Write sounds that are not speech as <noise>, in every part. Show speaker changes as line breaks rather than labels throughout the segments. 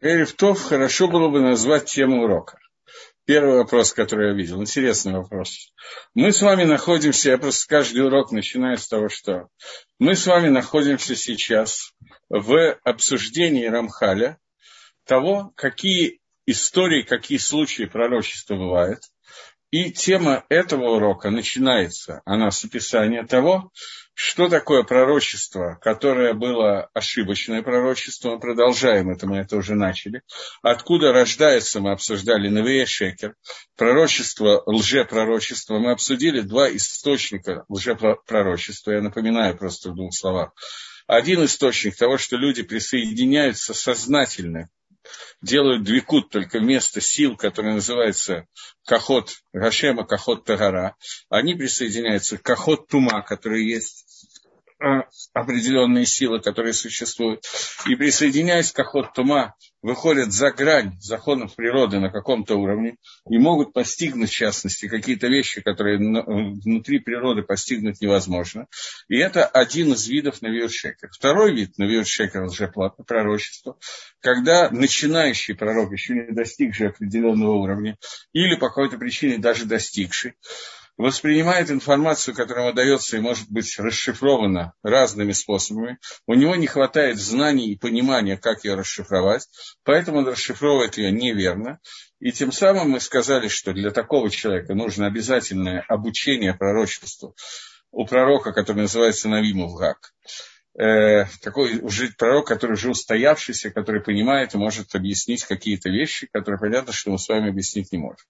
Эрифтов хорошо было бы назвать тему урока. Первый вопрос, который я видел. Интересный вопрос. Мы с вами находимся, я просто каждый урок начинаю с того, что мы с вами находимся сейчас в обсуждении Рамхаля того, какие истории, какие случаи пророчества бывают. И тема этого урока начинается, она с описания того, что такое пророчество, которое было ошибочное пророчество, мы продолжаем это, мы это уже начали. Откуда рождается, мы обсуждали Навея Шекер, пророчество, лжепророчество. Мы обсудили два источника лжепророчества, я напоминаю просто в двух словах. Один источник того, что люди присоединяются сознательно делают двикут только вместо сил, которые называются Кахот Гашема, Кахот Тагара, они присоединяются к Кахот Тума, который есть определенные силы, которые существуют, и присоединяясь к охот тума, выходят за грань законов природы на каком-то уровне и могут постигнуть, в частности, какие-то вещи, которые внутри природы постигнуть невозможно. И это один из видов навиошекер. Второй вид навиошекер лжепророчества, когда начинающий пророк, еще не достигший определенного уровня, или по какой-то причине даже достигший, воспринимает информацию, которая ему дается и может быть расшифрована разными способами. У него не хватает знаний и понимания, как ее расшифровать, поэтому он расшифровывает ее неверно. И тем самым мы сказали, что для такого человека нужно обязательное обучение пророчеству у пророка, который называется Навимов Гак. Э, такой уже пророк, который уже устоявшийся, который понимает и может объяснить какие-то вещи, которые понятно, что мы с вами объяснить не можем.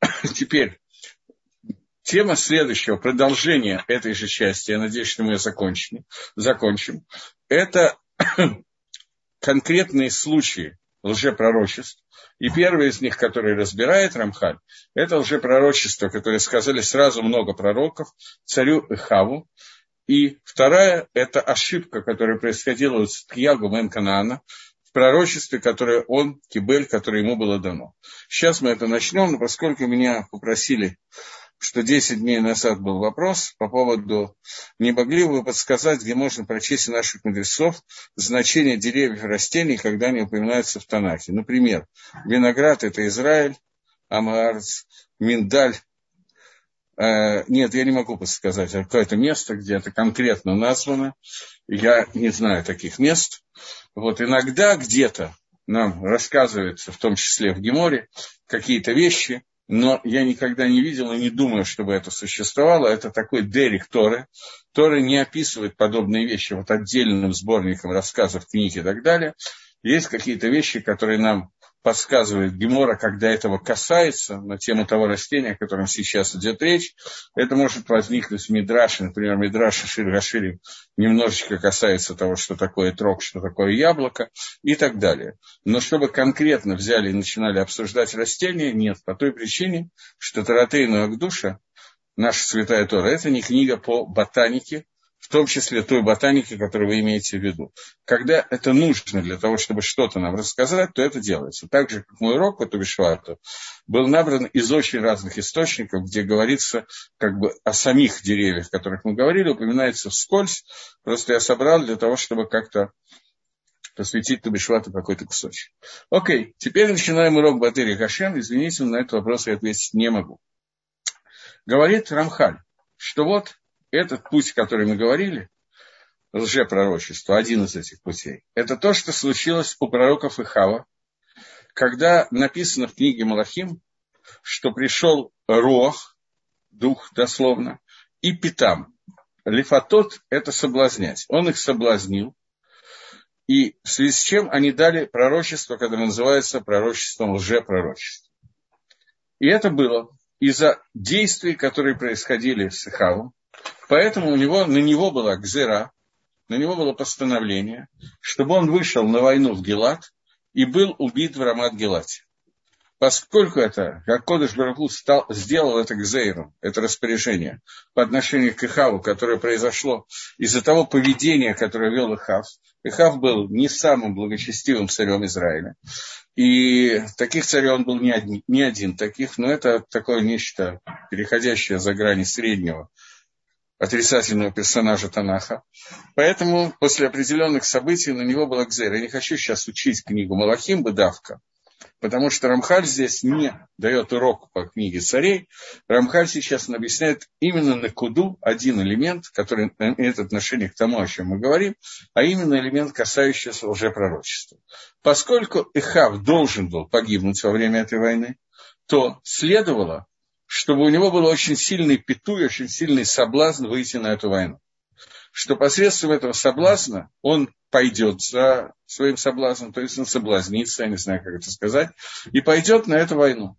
<coughs> Теперь, Тема следующего, продолжение этой же части, я надеюсь, что мы ее закончим, закончим это <coughs> конкретные случаи лжепророчеств. И первый из них, который разбирает Рамхаль, это лжепророчество, которое сказали сразу много пророков, царю Ихаву. И вторая – это ошибка, которая происходила у Циткиягу Мен Канаана, в пророчестве, которое он, Кибель, которое ему было дано. Сейчас мы это начнем, но поскольку меня попросили что 10 дней назад был вопрос по поводу, не могли бы вы подсказать, где можно прочесть наших мудрецов значение деревьев и растений, когда они упоминаются в Танахе. Например, виноград – это Израиль, Амаарц, миндаль. Э, нет, я не могу подсказать а какое-то место, где это конкретно названо. Я не знаю таких мест. Вот иногда где-то нам рассказывается, в том числе в Геморе, какие-то вещи – но я никогда не видел и не думаю, чтобы это существовало. Это такой Дерек Торы. Торы не описывает подобные вещи вот отдельным сборником рассказов, книг и так далее. Есть какие-то вещи, которые нам подсказывает Гемора, когда этого касается, на тему того растения, о котором сейчас идет речь, это может возникнуть в Мидраше, например, Мидраш Шир Гаширим немножечко касается того, что такое трог, что такое яблоко и так далее. Но чтобы конкретно взяли и начинали обсуждать растения, нет, по той причине, что Таратейну Агдуша, наша святая Тора, это не книга по ботанике, в том числе той ботаники, которую вы имеете в виду. Когда это нужно для того, чтобы что-то нам рассказать, то это делается. Так же, как мой урок по Тубишвату был набран из очень разных источников, где говорится как бы о самих деревьях, о которых мы говорили, упоминается вскользь. Просто я собрал для того, чтобы как-то посвятить Тубишвату какой-то кусочек. Окей, теперь начинаем урок Батыри Хашем. Извините, на этот вопрос я ответить не могу. Говорит Рамхаль, что вот этот путь, который мы говорили, лжепророчество, один из этих путей, это то, что случилось у пророков Ихава, когда написано в книге Малахим, что пришел Рох, дух дословно, и Питам. Лифатот – это соблазнять. Он их соблазнил, и в связи с чем они дали пророчество, которое называется пророчеством лжепророчества. И это было из-за действий, которые происходили с Ихавом, Поэтому у него, на него была гзера, на него было постановление, чтобы он вышел на войну в Гелат и был убит в Рамат Гелате. Поскольку это, как Кодыш Бараху стал, сделал это Гзейру, это распоряжение по отношению к Ихаву, которое произошло из-за того поведения, которое вел Ихав. Ихав был не самым благочестивым царем Израиля. И таких царей он был не один, не один таких, но это такое нечто, переходящее за грани среднего отрицательного персонажа Танаха. Поэтому после определенных событий на него была Гзер. Я не хочу сейчас учить книгу Малахим Бедавка, потому что Рамхаль здесь не дает урок по книге царей. Рамхаль сейчас объясняет именно на куду один элемент, который имеет отношение к тому, о чем мы говорим, а именно элемент, касающийся лжепророчества. Поскольку Ихав должен был погибнуть во время этой войны, то следовало, чтобы у него был очень сильный пету и очень сильный соблазн выйти на эту войну. Что посредством этого соблазна он пойдет за своим соблазном, то есть он соблазнится, я не знаю, как это сказать, и пойдет на эту войну.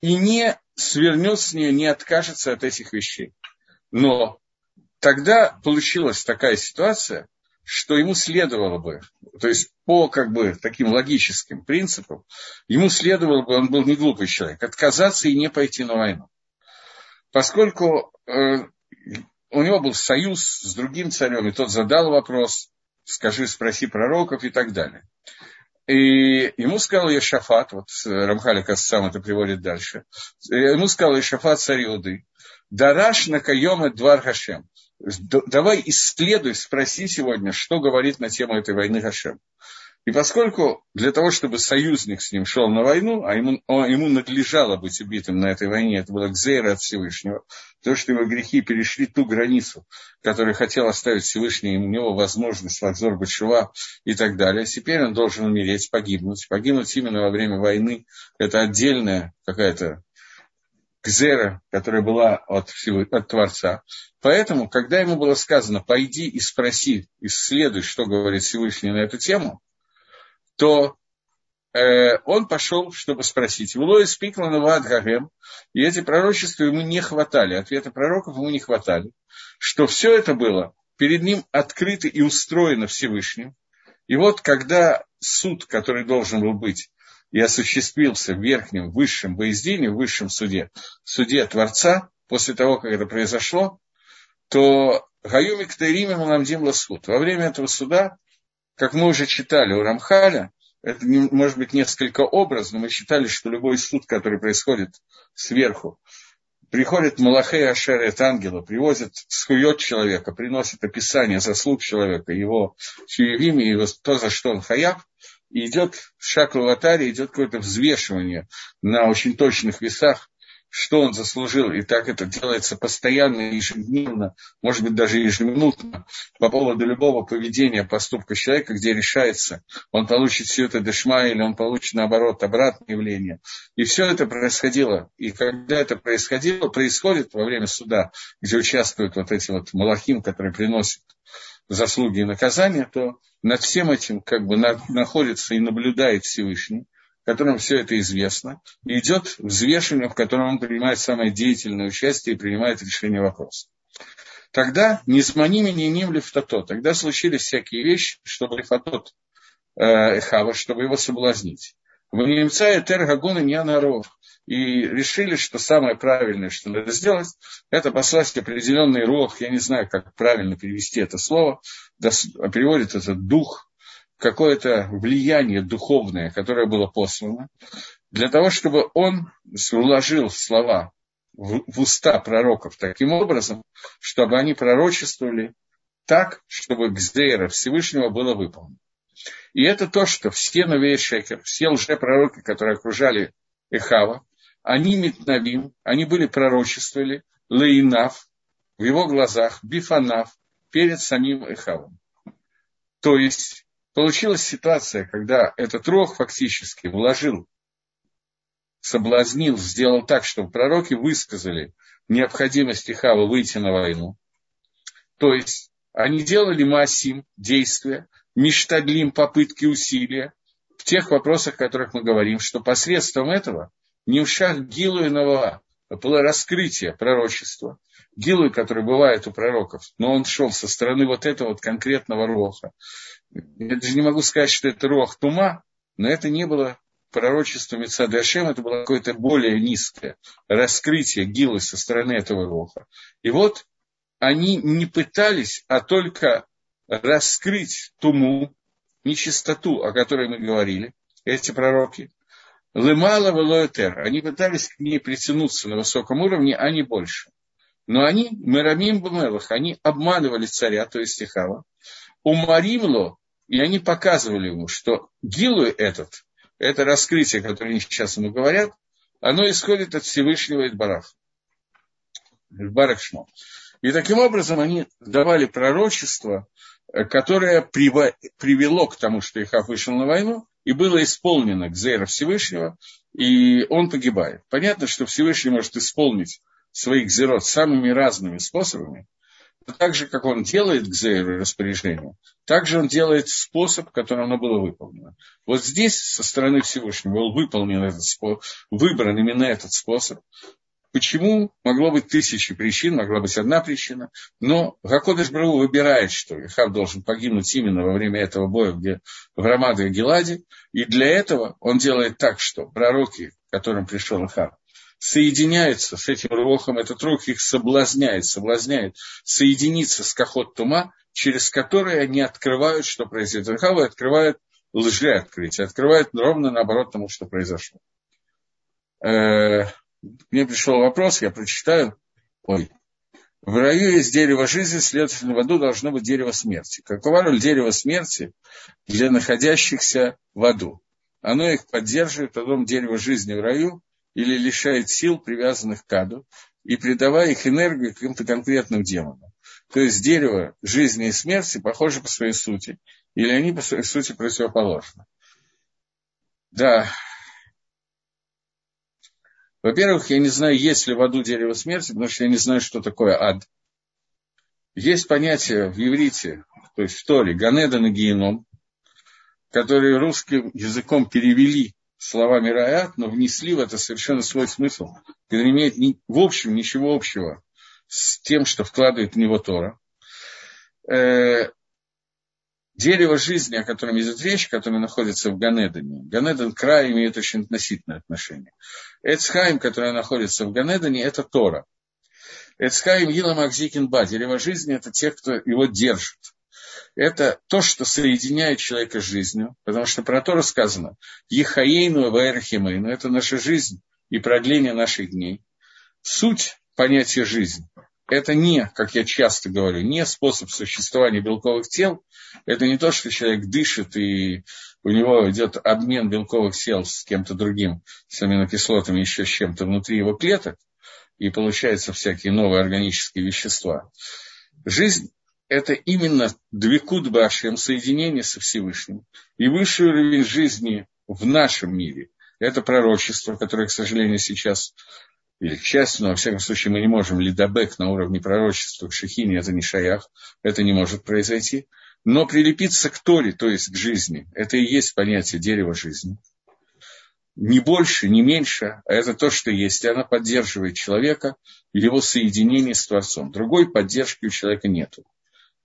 И не свернет с нее, не откажется от этих вещей. Но тогда получилась такая ситуация, что ему следовало бы, то есть по как бы таким логическим принципам, ему следовало бы, он был не глупый человек, отказаться и не пойти на войну. Поскольку э, у него был союз с другим царем, и тот задал вопрос, скажи, спроси пророков и так далее. И ему сказал Ешафат, вот Рамхалик сам это приводит дальше, ему сказал Ешафат царь Иуды, Дараш на каема двар Хашем давай исследуй, спроси сегодня, что говорит на тему этой войны Гашем. И поскольку для того, чтобы союзник с ним шел на войну, а ему, ему надлежало быть убитым на этой войне, это было Гзейра от Всевышнего, то, что его грехи перешли ту границу, которую хотел оставить Всевышний, у него возможность Лакзор Бачува и так далее. Теперь он должен умереть, погибнуть. Погибнуть именно во время войны – это отдельная какая-то Гзера, которая была от, всего, от Творца. Поэтому, когда ему было сказано, пойди и спроси, исследуй, что говорит Всевышний на эту тему, то э, он пошел, чтобы спросить. Вулой спикла на Вадгагем, и эти пророчества ему не хватали, ответы пророков ему не хватали, что все это было перед ним открыто и устроено Всевышним. И вот когда суд, который должен был быть, и осуществился в верхнем, высшем боездине, в высшем суде, в суде Творца, после того, как это произошло, то Гаюми Ктариме Маламдим Ласхут. Во время этого суда, как мы уже читали у Рамхаля, это может быть несколько образно, мы считали, что любой суд, который происходит сверху, приходит Малахей Ашерет ангела, привозит, схует человека, приносит описание заслуг человека, его чуевими, его то, за что он хаяв, и идет шаг в аватаре, идет какое-то взвешивание на очень точных весах, что он заслужил, и так это делается постоянно, ежедневно, может быть, даже ежеминутно, по поводу любого поведения, поступка человека, где решается, он получит все это дешма, или он получит, наоборот, обратное явление. И все это происходило. И когда это происходило, происходит во время суда, где участвуют вот эти вот малахим, которые приносят заслуги и наказания, то над всем этим как бы находится и наблюдает Всевышний, которому все это известно, и идет взвешивание, в котором он принимает самое деятельное участие и принимает решение вопроса. Тогда не с маними, не ним лифтато. Тогда случились всякие вещи, чтобы лифатот э, Эхава, чтобы его соблазнить. В немца Этер Гагуна не наров и решили, что самое правильное, что надо сделать, это послать определенный рог, я не знаю, как правильно перевести это слово, переводит это дух, какое-то влияние духовное, которое было послано, для того, чтобы он уложил слова в, в уста пророков таким образом, чтобы они пророчествовали так, чтобы Гздейра Всевышнего было выполнено. И это то, что все новейшие, все лжепророки, которые окружали Эхава, они Митнавим, они были пророчествовали, Лейнав, в его глазах, Бифанав, перед самим Эхавом. То есть получилась ситуация, когда этот рог фактически вложил, соблазнил, сделал так, чтобы пророки высказали необходимость Эхава выйти на войну. То есть они делали массим, действия, миштадлим, попытки, усилия в тех вопросах, о которых мы говорим, что посредством этого – не в шах Гилу и Навала, было раскрытие пророчества. Гилу, который бывает у пророков, но он шел со стороны вот этого вот конкретного роха. Я даже не могу сказать, что это рох Тума, но это не было пророчество Мецады Ашем, это было какое-то более низкое раскрытие Гилы со стороны этого роха. И вот они не пытались, а только раскрыть туму, нечистоту, о которой мы говорили, эти пророки, Лемала Велоэтер. Они пытались к ней притянуться на высоком уровне, а не больше. Но они, Мерамим Бамелах, они обманывали царя, то есть Ихава, умаримло, и они показывали ему, что Гилу этот, это раскрытие, которое они сейчас ему говорят, оно исходит от Всевышнего Идбарах. Идбарах Шмо. И таким образом они давали пророчество, которое привело к тому, что Ихав вышел на войну, и было исполнено к Зейра Всевышнего, и он погибает. Понятно, что Всевышний может исполнить своих зерот самыми разными способами, но так же, как он делает к Зейру распоряжение, так же он делает способ, которым оно было выполнено. Вот здесь со стороны Всевышнего был выполнен этот способ, выбран именно этот способ, Почему? Могло быть тысячи причин, могла быть одна причина, но Гакодыш Брау выбирает, что Ихав должен погибнуть именно во время этого боя где, в Рамаде и Геладе, и для этого он делает так, что пророки, к которым пришел Ихав, соединяются с этим Рухом, этот Рух их соблазняет, соблазняет соединиться с Кахот Тума, через которые они открывают, что произойдет. Ихав открывают лжи открытия, открывают ровно наоборот тому, что произошло. Э, мне пришел вопрос, я прочитаю. Ой. В раю есть дерево жизни, следовательно, в аду должно быть дерево смерти. Какова роль дерева смерти для находящихся в аду? Оно их поддерживает, потом дерево жизни в раю, или лишает сил, привязанных к аду, и придавая их энергию каким-то конкретным демонам. То есть дерево жизни и смерти похоже по своей сути, или они по своей сути противоположны. Да, во-первых, я не знаю, есть ли в аду дерево смерти, потому что я не знаю, что такое ад. Есть понятие в иврите, то есть в Торе, Ганедан и Геном, которые русским языком перевели словами раят, но внесли в это совершенно свой смысл, который имеет ни, в общем ничего общего с тем, что вкладывает в него Тора. Э, дерево жизни, о котором идет речь, которое находится в Ганедане. Ганедан край имеет очень относительное отношение. Эцхайм, которое находится в Ганедане, это Тора. Эцхайм Илам Акзикин Ба, дерево жизни, это те, кто его держит. Это то, что соединяет человека с жизнью, потому что про Тору сказано Ехаейну Ваэрхимейну, это наша жизнь и продление наших дней. Суть понятия жизни это не, как я часто говорю, не способ существования белковых тел. Это не то, что человек дышит и у него идет обмен белковых тел с кем-то другим, с аминокислотами, еще с чем-то внутри его клеток, и получаются всякие новые органические вещества. Жизнь – это именно двикут башем, соединение со Всевышним. И высший уровень жизни в нашем мире – это пророчество, которое, к сожалению, сейчас или к счастью, но во всяком случае мы не можем лидабек на уровне пророчества к Шехине, это не шаях, это не может произойти. Но прилепиться к Торе, то есть к жизни, это и есть понятие дерева жизни. Не больше, не меньше, а это то, что есть, и она поддерживает человека в его соединении с Творцом. Другой поддержки у человека нет.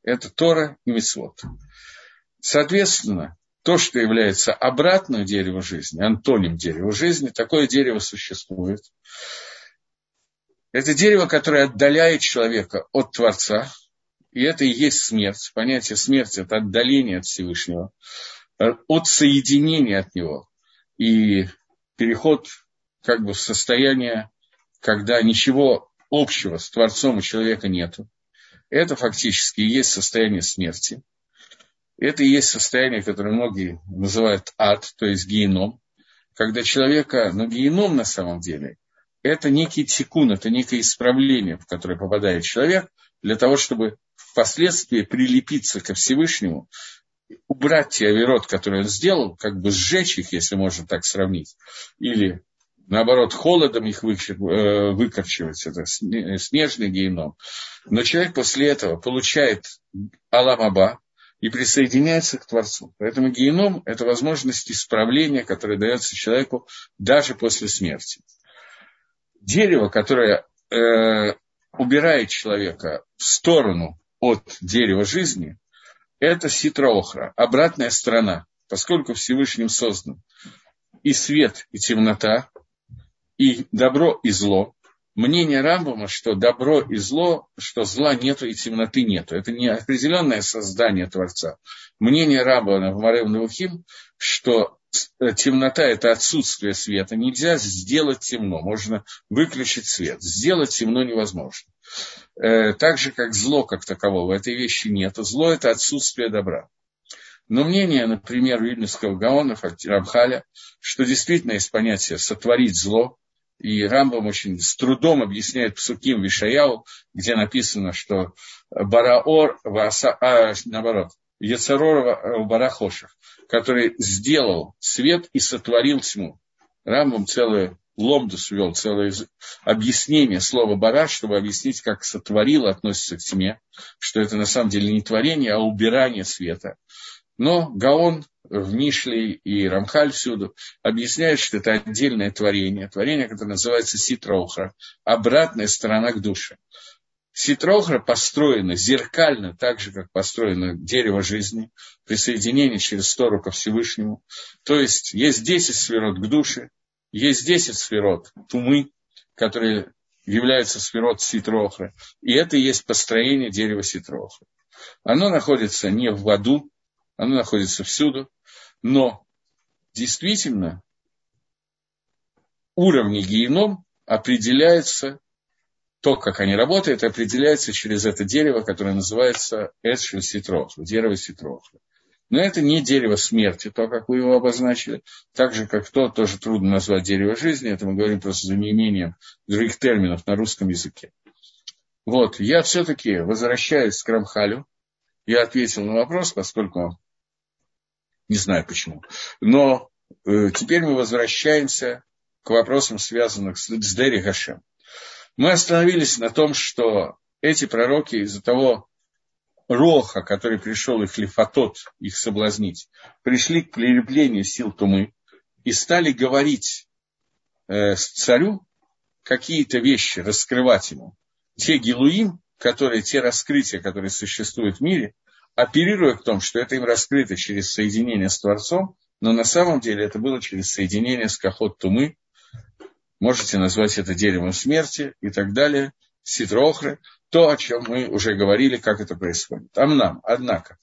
Это Тора и Мицвод. Соответственно, то, что является обратным дереву жизни, антоним дерева жизни, такое дерево существует. Это дерево, которое отдаляет человека от Творца, и это и есть смерть. Понятие смерти – это отдаление от Всевышнего, от соединения от Него. И переход как бы в состояние, когда ничего общего с Творцом у человека нету. Это фактически и есть состояние смерти. Это и есть состояние, которое многие называют ад, то есть геном, когда человека, но геном на самом деле это некий тикун, это некое исправление, в которое попадает человек, для того, чтобы впоследствии прилепиться ко Всевышнему, убрать те авирот, которые он сделал, как бы сжечь их, если можно так сравнить, или наоборот, холодом их э, выкорчивать, это снежный геном. Но человек после этого получает Аламаба и присоединяется к Творцу. Поэтому геном – это возможность исправления, которая дается человеку даже после смерти дерево, которое э, убирает человека в сторону от дерева жизни, это ситроохра, обратная сторона, поскольку Всевышним создан и свет, и темнота, и добро, и зло. Мнение Рамбама, что добро и зло, что зла нету и темноты нету. Это не определенное создание Творца. Мнение Рамбама в Марев Навухим, что темнота – это отсутствие света. Нельзя сделать темно, можно выключить свет. Сделать темно невозможно. Э, так же, как зло как такового, этой вещи нет. Зло – это отсутствие добра. Но мнение, например, Вильнюсского Гаона, Рамхаля, что действительно есть понятие «сотворить зло», и Рамбам очень с трудом объясняет Псуким Вишаяу, где написано, что Бараор, Васа, а, наоборот, Яцерор Барахошев, который сделал свет и сотворил тьму. Рамбам целое ломдус ввел, целое объяснение слова бара, чтобы объяснить, как сотворил относится к тьме, что это на самом деле не творение, а убирание света. Но Гаон в Мишле и Рамхаль всюду объясняют, что это отдельное творение, творение, которое называется Ситрохра, обратная сторона к душе. Ситрохра построена зеркально, так же, как построено дерево жизни, присоединение через Тору ко Всевышнему. То есть есть 10 сферот к душе, есть 10 сферот тумы, которые являются сферот Ситрохра, и это и есть построение дерева Ситрохра. Оно находится не в аду, оно находится всюду, но действительно уровни геном определяются, то, как они работают, определяется через это дерево, которое называется Эшель Ситрохла, дерево Ситрохла. Но это не дерево смерти, то, как вы его обозначили. Так же, как то, тоже трудно назвать дерево жизни. Это мы говорим просто за неимением других терминов на русском языке. Вот, я все-таки возвращаюсь к Рамхалю. Я ответил на вопрос, поскольку не знаю почему. Но э, теперь мы возвращаемся к вопросам, связанным с, с Дери Гашем. Мы остановились на том, что эти пророки из-за того роха, который пришел их лифатот, их соблазнить, пришли к прилеплению сил Тумы и стали говорить э, царю какие-то вещи, раскрывать ему. Те гилуим, которые, те раскрытия, которые существуют в мире – оперируя к тому, что это им раскрыто через соединение с Творцом, но на самом деле это было через соединение с Кахот Тумы, можете назвать это деревом смерти и так далее, ситрохры, то, о чем мы уже говорили, как это происходит. Амнам, однако,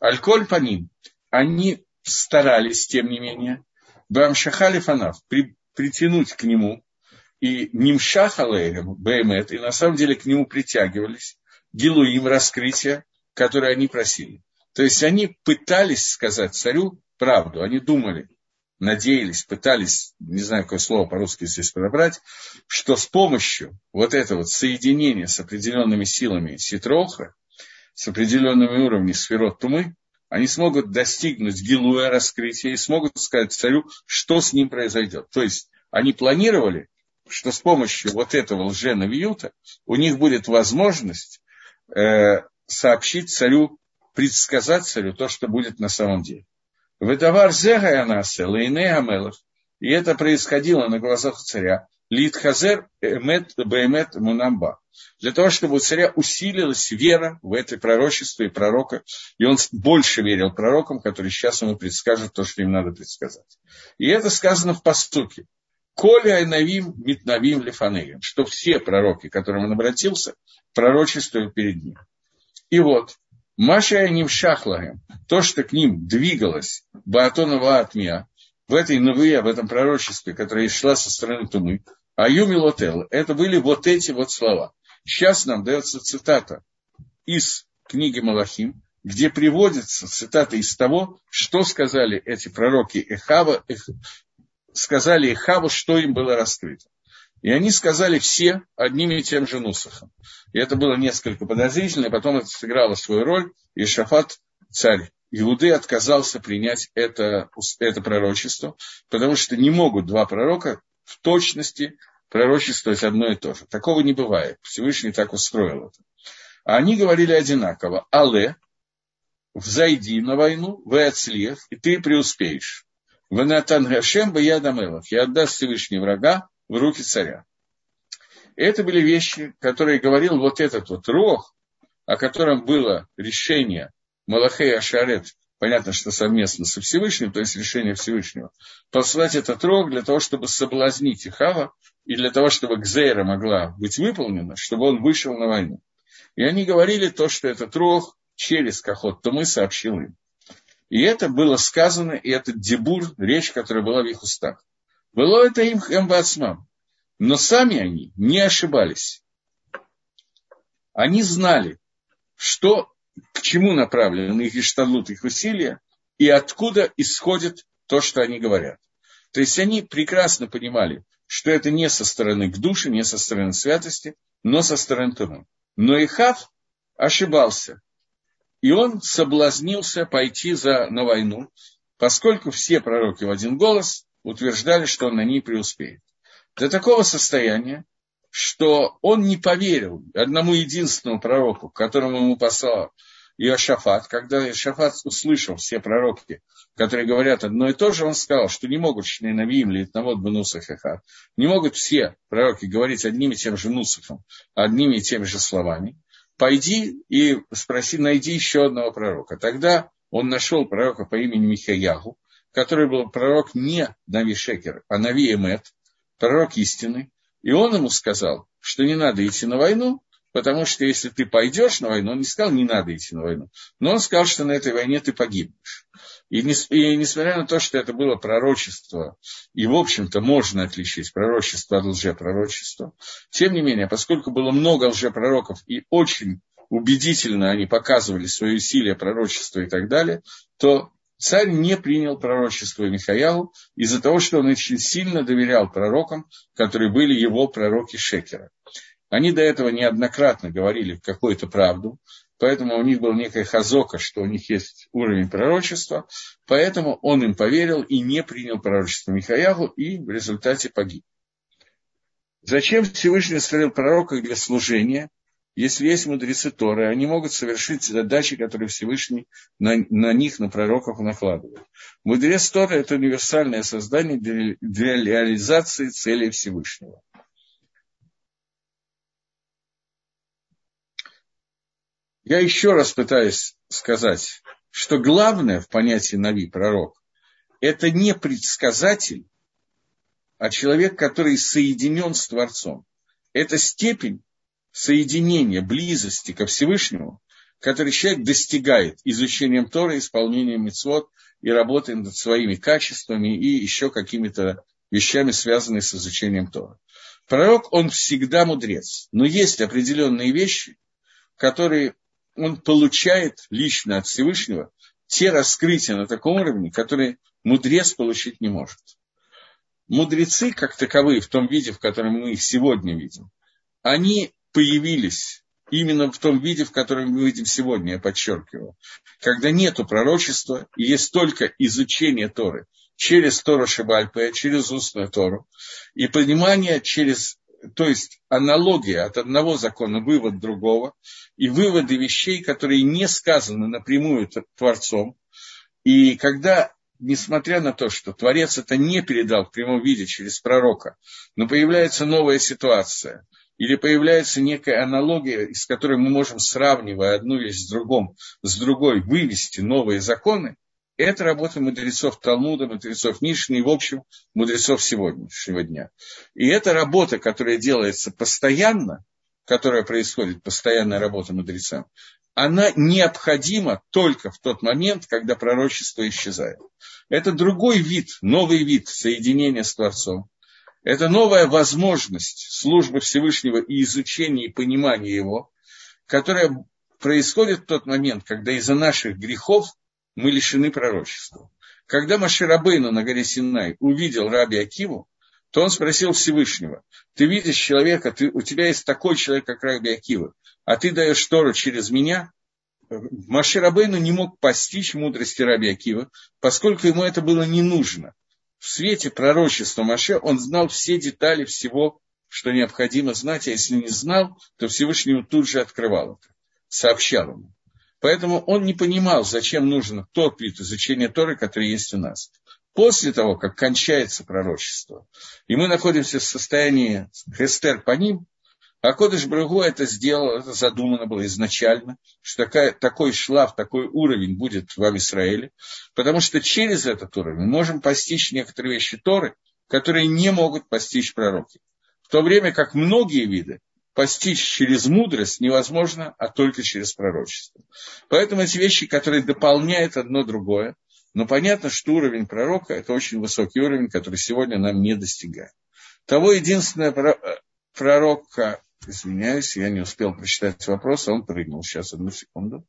альколь по ним, они старались, тем не менее, Бамшахали фанав, при, притянуть к нему, и Нимшахалеем, Беймет, и на самом деле к нему притягивались, Гилуим раскрытие, которые они просили. То есть они пытались сказать царю правду, они думали, надеялись, пытались, не знаю, какое слово по-русски здесь подобрать, что с помощью вот этого соединения с определенными силами Ситроха, с определенными уровнями сферот Тумы, они смогут достигнуть гилуя раскрытия и смогут сказать царю, что с ним произойдет. То есть они планировали, что с помощью вот этого лженавиюта у них будет возможность э, сообщить царю, предсказать царю то, что будет на самом деле. Выдавар зегаянаса лейне амелах. И это происходило на глазах царя. Литхазер эмет бэмет мунамба. Для того, чтобы у царя усилилась вера в это пророчество и пророка, и он больше верил пророкам, которые сейчас ему предскажут то, что им надо предсказать. И это сказано в постуке. Коля Айнавим Митнавим Лефанеем, что все пророки, к которым он обратился, пророчествуют перед ним. И вот, Маша ним шахлагем, то, что к ним двигалось Баатонова Атмия, в этой новые, в этом пророчестве, которое шла со стороны Тумы, а Юмилотел, это были вот эти вот слова. Сейчас нам дается цитата из книги Малахим, где приводится цитата из того, что сказали эти пророки Эхава, эх, сказали Эхаву, что им было раскрыто. И они сказали все одним и тем же Нусахом. И это было несколько подозрительно, и потом это сыграло свою роль, и Шафат, царь Иуды, отказался принять это, это пророчество, потому что не могут два пророка в точности пророчествовать одно и то же. Такого не бывает. Всевышний так устроил это. А они говорили одинаково. Але, взойди на войну, вы отслев, и ты преуспеешь. В Натан Гашем бы я дамелах, и отдаст Всевышний врага, в руки царя. Это были вещи, которые говорил вот этот вот Рох, о котором было решение Малахей Ашарет, понятно, что совместно со Всевышним, то есть решение Всевышнего, послать этот Рог для того, чтобы соблазнить Ихава, и для того, чтобы Гзейра могла быть выполнена, чтобы он вышел на войну. И они говорили то, что этот Рог через Кахот, мы сообщил им. И это было сказано, и этот дебур, речь, которая была в их устах. Было это им эмбацмам. Но сами они не ошибались. Они знали, что, к чему направлены их иштадлут, их усилия, и откуда исходит то, что они говорят. То есть они прекрасно понимали, что это не со стороны к душе, не со стороны святости, но со стороны Тумы. Но Ихав ошибался. И он соблазнился пойти за, на войну, поскольку все пророки в один голос утверждали, что он на ней преуспеет. До такого состояния, что он не поверил одному единственному пророку, которому ему послал Иошафат. Когда Иошафат услышал все пророки, которые говорят одно и то же, он сказал, что не могут Шнейнавиим или Навод Бенусахаха, не могут все пророки говорить одним и тем же Нусахом, одними и теми же словами. Пойди и спроси, найди еще одного пророка. Тогда он нашел пророка по имени Михаягу, который был пророк не Нави Шекер, а Нави Эмет, пророк истины, и он ему сказал, что не надо идти на войну, потому что если ты пойдешь на войну, он не сказал, не надо идти на войну, но он сказал, что на этой войне ты погибнешь. И, не, и несмотря на то, что это было пророчество, и, в общем-то, можно отличить пророчество от лжепророчества, тем не менее, поскольку было много лжепророков, и очень убедительно они показывали свои усилия, пророчества и так далее, то царь не принял пророчество Михаилу из-за того, что он очень сильно доверял пророкам, которые были его пророки Шекера. Они до этого неоднократно говорили какую-то правду, поэтому у них была некая хазока, что у них есть уровень пророчества, поэтому он им поверил и не принял пророчество Михаилу и в результате погиб. Зачем Всевышний створил пророков для служения? Если есть мудрецы Торы, они могут совершить задачи, которые Всевышний на, на них, на пророков накладывает. Мудрец Торы – это универсальное создание для, для реализации целей Всевышнего. Я еще раз пытаюсь сказать, что главное в понятии Нави, пророк, это не предсказатель, а человек, который соединен с Творцом. Это степень соединения, близости ко Всевышнему, который человек достигает изучением Тора, исполнением мецвод и работой над своими качествами и еще какими-то вещами, связанными с изучением Тора. Пророк, он всегда мудрец, но есть определенные вещи, которые он получает лично от Всевышнего те раскрытия на таком уровне, которые мудрец получить не может. Мудрецы, как таковые, в том виде, в котором мы их сегодня видим, они появились именно в том виде, в котором мы видим сегодня, я подчеркиваю, когда нету пророчества и есть только изучение Торы через Тору Шибальпе, через устную Тору, и понимание через, то есть аналогия от одного закона, вывод другого, и выводы вещей, которые не сказаны напрямую Творцом. И когда несмотря на то, что Творец это не передал в прямом виде через пророка, но появляется новая ситуация, или появляется некая аналогия, из которой мы можем, сравнивая одну вещь с, другом, с другой, вывести новые законы, это работа мудрецов Талмуда, мудрецов Мишны и, в общем, мудрецов сегодняшнего дня. И это работа, которая делается постоянно, которая происходит, постоянная работа мудрецам, она необходима только в тот момент, когда пророчество исчезает. Это другой вид, новый вид соединения с Творцом. Это новая возможность службы Всевышнего и изучения и понимания его, которая происходит в тот момент, когда из-за наших грехов мы лишены пророчества. Когда Маширабейну на горе Синай увидел Раби Акиву, то он спросил Всевышнего, ты видишь человека, ты, у тебя есть такой человек, как Раби Акива, а ты даешь Тору через меня, Маширабейну не мог постичь мудрости Раби Акива, поскольку ему это было не нужно в свете пророчества Маше он знал все детали всего, что необходимо знать, а если не знал, то Всевышний тут же открывал это, сообщал ему. Поэтому он не понимал, зачем нужен тот вид изучения Торы, который есть у нас. После того, как кончается пророчество, и мы находимся в состоянии хестер по ним, а Кодыш Брагу это сделал, это задумано было изначально, что такая, такой шлаф, такой уровень будет в Израиле, потому что через этот уровень мы можем постичь некоторые вещи Торы, которые не могут постичь пророки. В то время как многие виды постичь через мудрость невозможно, а только через пророчество. Поэтому эти вещи, которые дополняют одно другое, Но понятно, что уровень пророка – это очень высокий уровень, который сегодня нам не достигает. Того единственного пророка, извиняюсь, я не успел прочитать вопрос, а он прыгнул. Сейчас, одну секунду.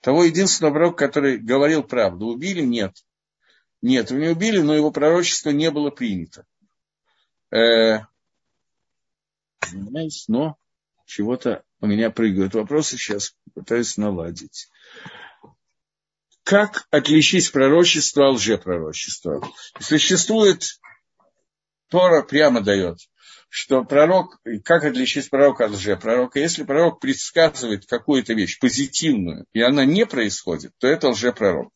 Того единственного пророка, который говорил правду, убили? Нет. Нет, его не убили, но его пророчество не было принято. Э, извиняюсь, но чего-то у меня прыгают вопросы, сейчас пытаюсь наладить. Как отличить пророчество от лжепророчества? Существует, Тора прямо дает, что пророк, как отличить пророка от лжепророка? Если пророк предсказывает какую-то вещь позитивную, и она не происходит, то это лжепророк.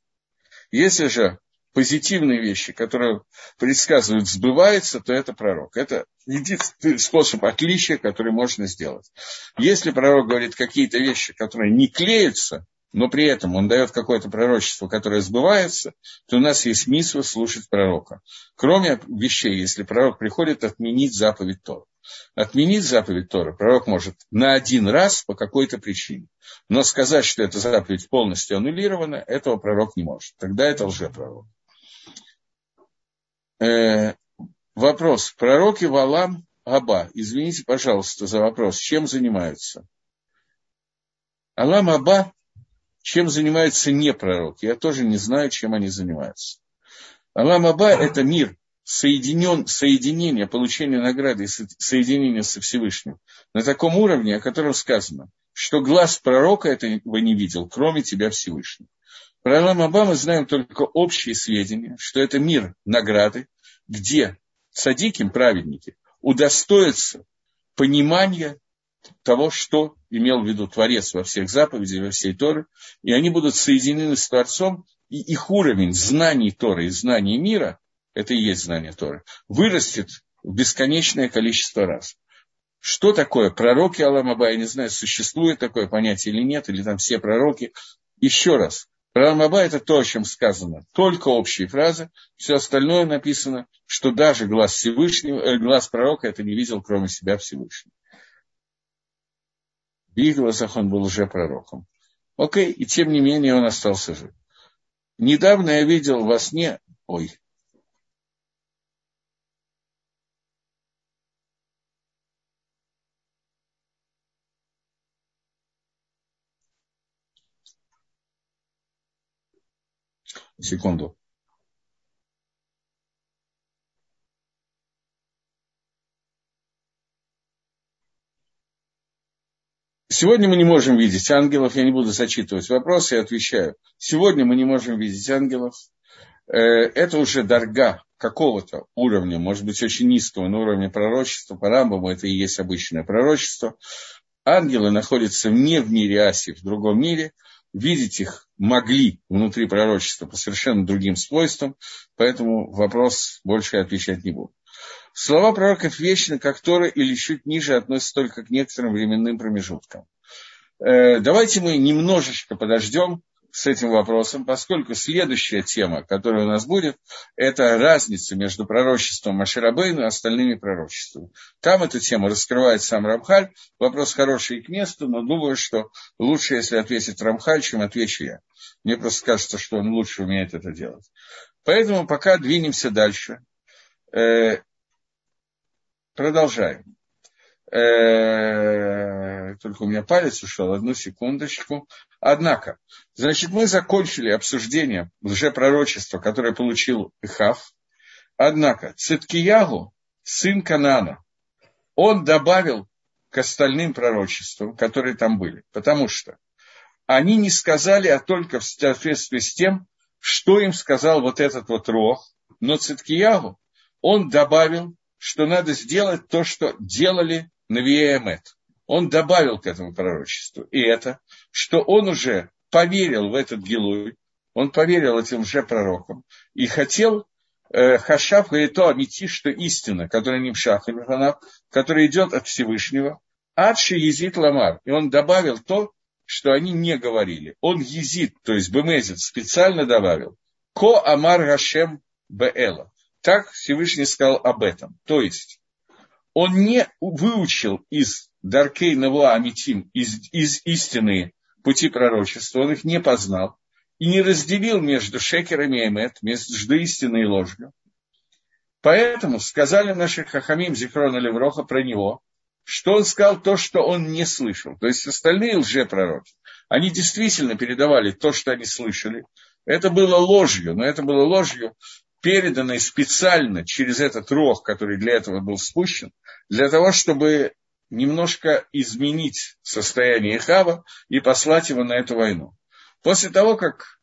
Если же позитивные вещи, которые предсказывают, сбываются, то это пророк. Это единственный способ отличия, который можно сделать. Если пророк говорит какие-то вещи, которые не клеятся, но при этом он дает какое-то пророчество, которое сбывается, то у нас есть смысл слушать пророка. Кроме вещей, если пророк приходит отменить заповедь Тора. Отменить заповедь Тора пророк может на один раз по какой-то причине. Но сказать, что эта заповедь полностью аннулирована, этого пророк не может. Тогда это лжепророк. Э, вопрос. Пророки Валам Аба. Извините, пожалуйста, за вопрос. Чем занимаются? Алам Аба, чем занимаются не пророки? Я тоже не знаю, чем они занимаются. Алам Аба – это мир, соединен, соединение, получение награды и соединение со Всевышним на таком уровне, о котором сказано, что глаз пророка этого не видел, кроме тебя Всевышнего. Про Алам Аба мы знаем только общие сведения, что это мир награды, где садиким, праведники, удостоятся понимания того, что имел в виду Творец во всех заповедях, во всей Торе, и они будут соединены с Творцом, и их уровень знаний Торы и знаний мира, это и есть знание Торы, вырастет в бесконечное количество раз. Что такое пророки Аламаба, я не знаю, существует такое понятие или нет, или там все пророки. Еще раз, про Рамаба это то, о чем сказано. Только общие фразы. Все остальное написано, что даже глаз Всевышнего, э, глаз пророка это не видел, кроме себя Всевышнего. В их глазах он был уже пророком. Окей, и тем не менее он остался жив. Недавно я видел во сне... Ой, Секунду. Сегодня мы не можем видеть ангелов, я не буду зачитывать вопросы, я отвечаю. Сегодня мы не можем видеть ангелов. Э, это уже дорога какого-то уровня, может быть, очень низкого, на уровне пророчества. По Рамбаму это и есть обычное пророчество. Ангелы находятся не в мире Аси, в другом мире – видеть их могли внутри пророчества по совершенно другим свойствам, поэтому вопрос больше я отвечать не буду. Слова пророков вечны, как Тора, или чуть ниже относятся только к некоторым временным промежуткам. Э, давайте мы немножечко подождем, с этим вопросом, поскольку следующая тема, которая у нас будет, это разница между пророчеством Маширабейну и остальными пророчествами. Там эту тему раскрывает сам Рамхаль. Вопрос хороший и к месту, но думаю, что лучше, если ответит Рамхаль, чем отвечу я. Мне просто кажется, что он лучше умеет это делать. Поэтому пока двинемся дальше. Э, продолжаем. Э, только у меня палец ушел, одну секундочку. Однако, значит, мы закончили обсуждение лжепророчества, которое получил Ихав. Однако, Циткиягу, сын Канана, он добавил к остальным пророчествам, которые там были. Потому что они не сказали, а только в соответствии с тем, что им сказал вот этот вот Рох. Но Циткиягу, он добавил, что надо сделать то, что делали Навиэмет. Он добавил к этому пророчеству. И это, что он уже поверил в этот Гилуй, он поверил этим же пророкам и хотел э, Хашав говорит то амити, что истина, которая не мшах и которая идет от Всевышнего, адши езит ламар. И он добавил то, что они не говорили. Он езит, то есть бемезит, специально добавил. Ко амар Гашем беэла. Так Всевышний сказал об этом. То есть он не выучил из Даркей Навуа Амитим, из, из истины пути пророчества, он их не познал. и не разделил между шекерами и эмет, между истиной и ложью. Поэтому сказали наши хахамим Зихрона Левроха про него, что он сказал то, что он не слышал. То есть остальные лжепророки, они действительно передавали то, что они слышали. Это было ложью, но это было ложью, переданной специально через этот рог, который для этого был спущен, для того, чтобы немножко изменить состояние Хава и послать его на эту войну. После того, как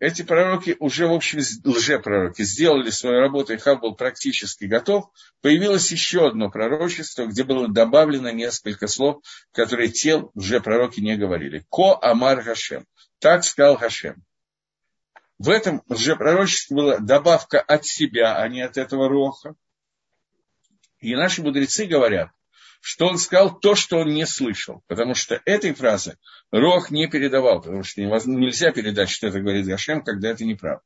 эти пророки уже, в общем, лжепророки, сделали свою работу, и Хав был практически готов, появилось еще одно пророчество, где было добавлено несколько слов, которые те лжепророки не говорили. Ко Амар Хашем. Так сказал Хашем. В этом лжепророчестве была добавка от себя, а не от этого роха. И наши мудрецы говорят, что он сказал то, что он не слышал. Потому что этой фразы Рох не передавал, потому что нельзя передать, что это говорит Гашем, когда это неправда.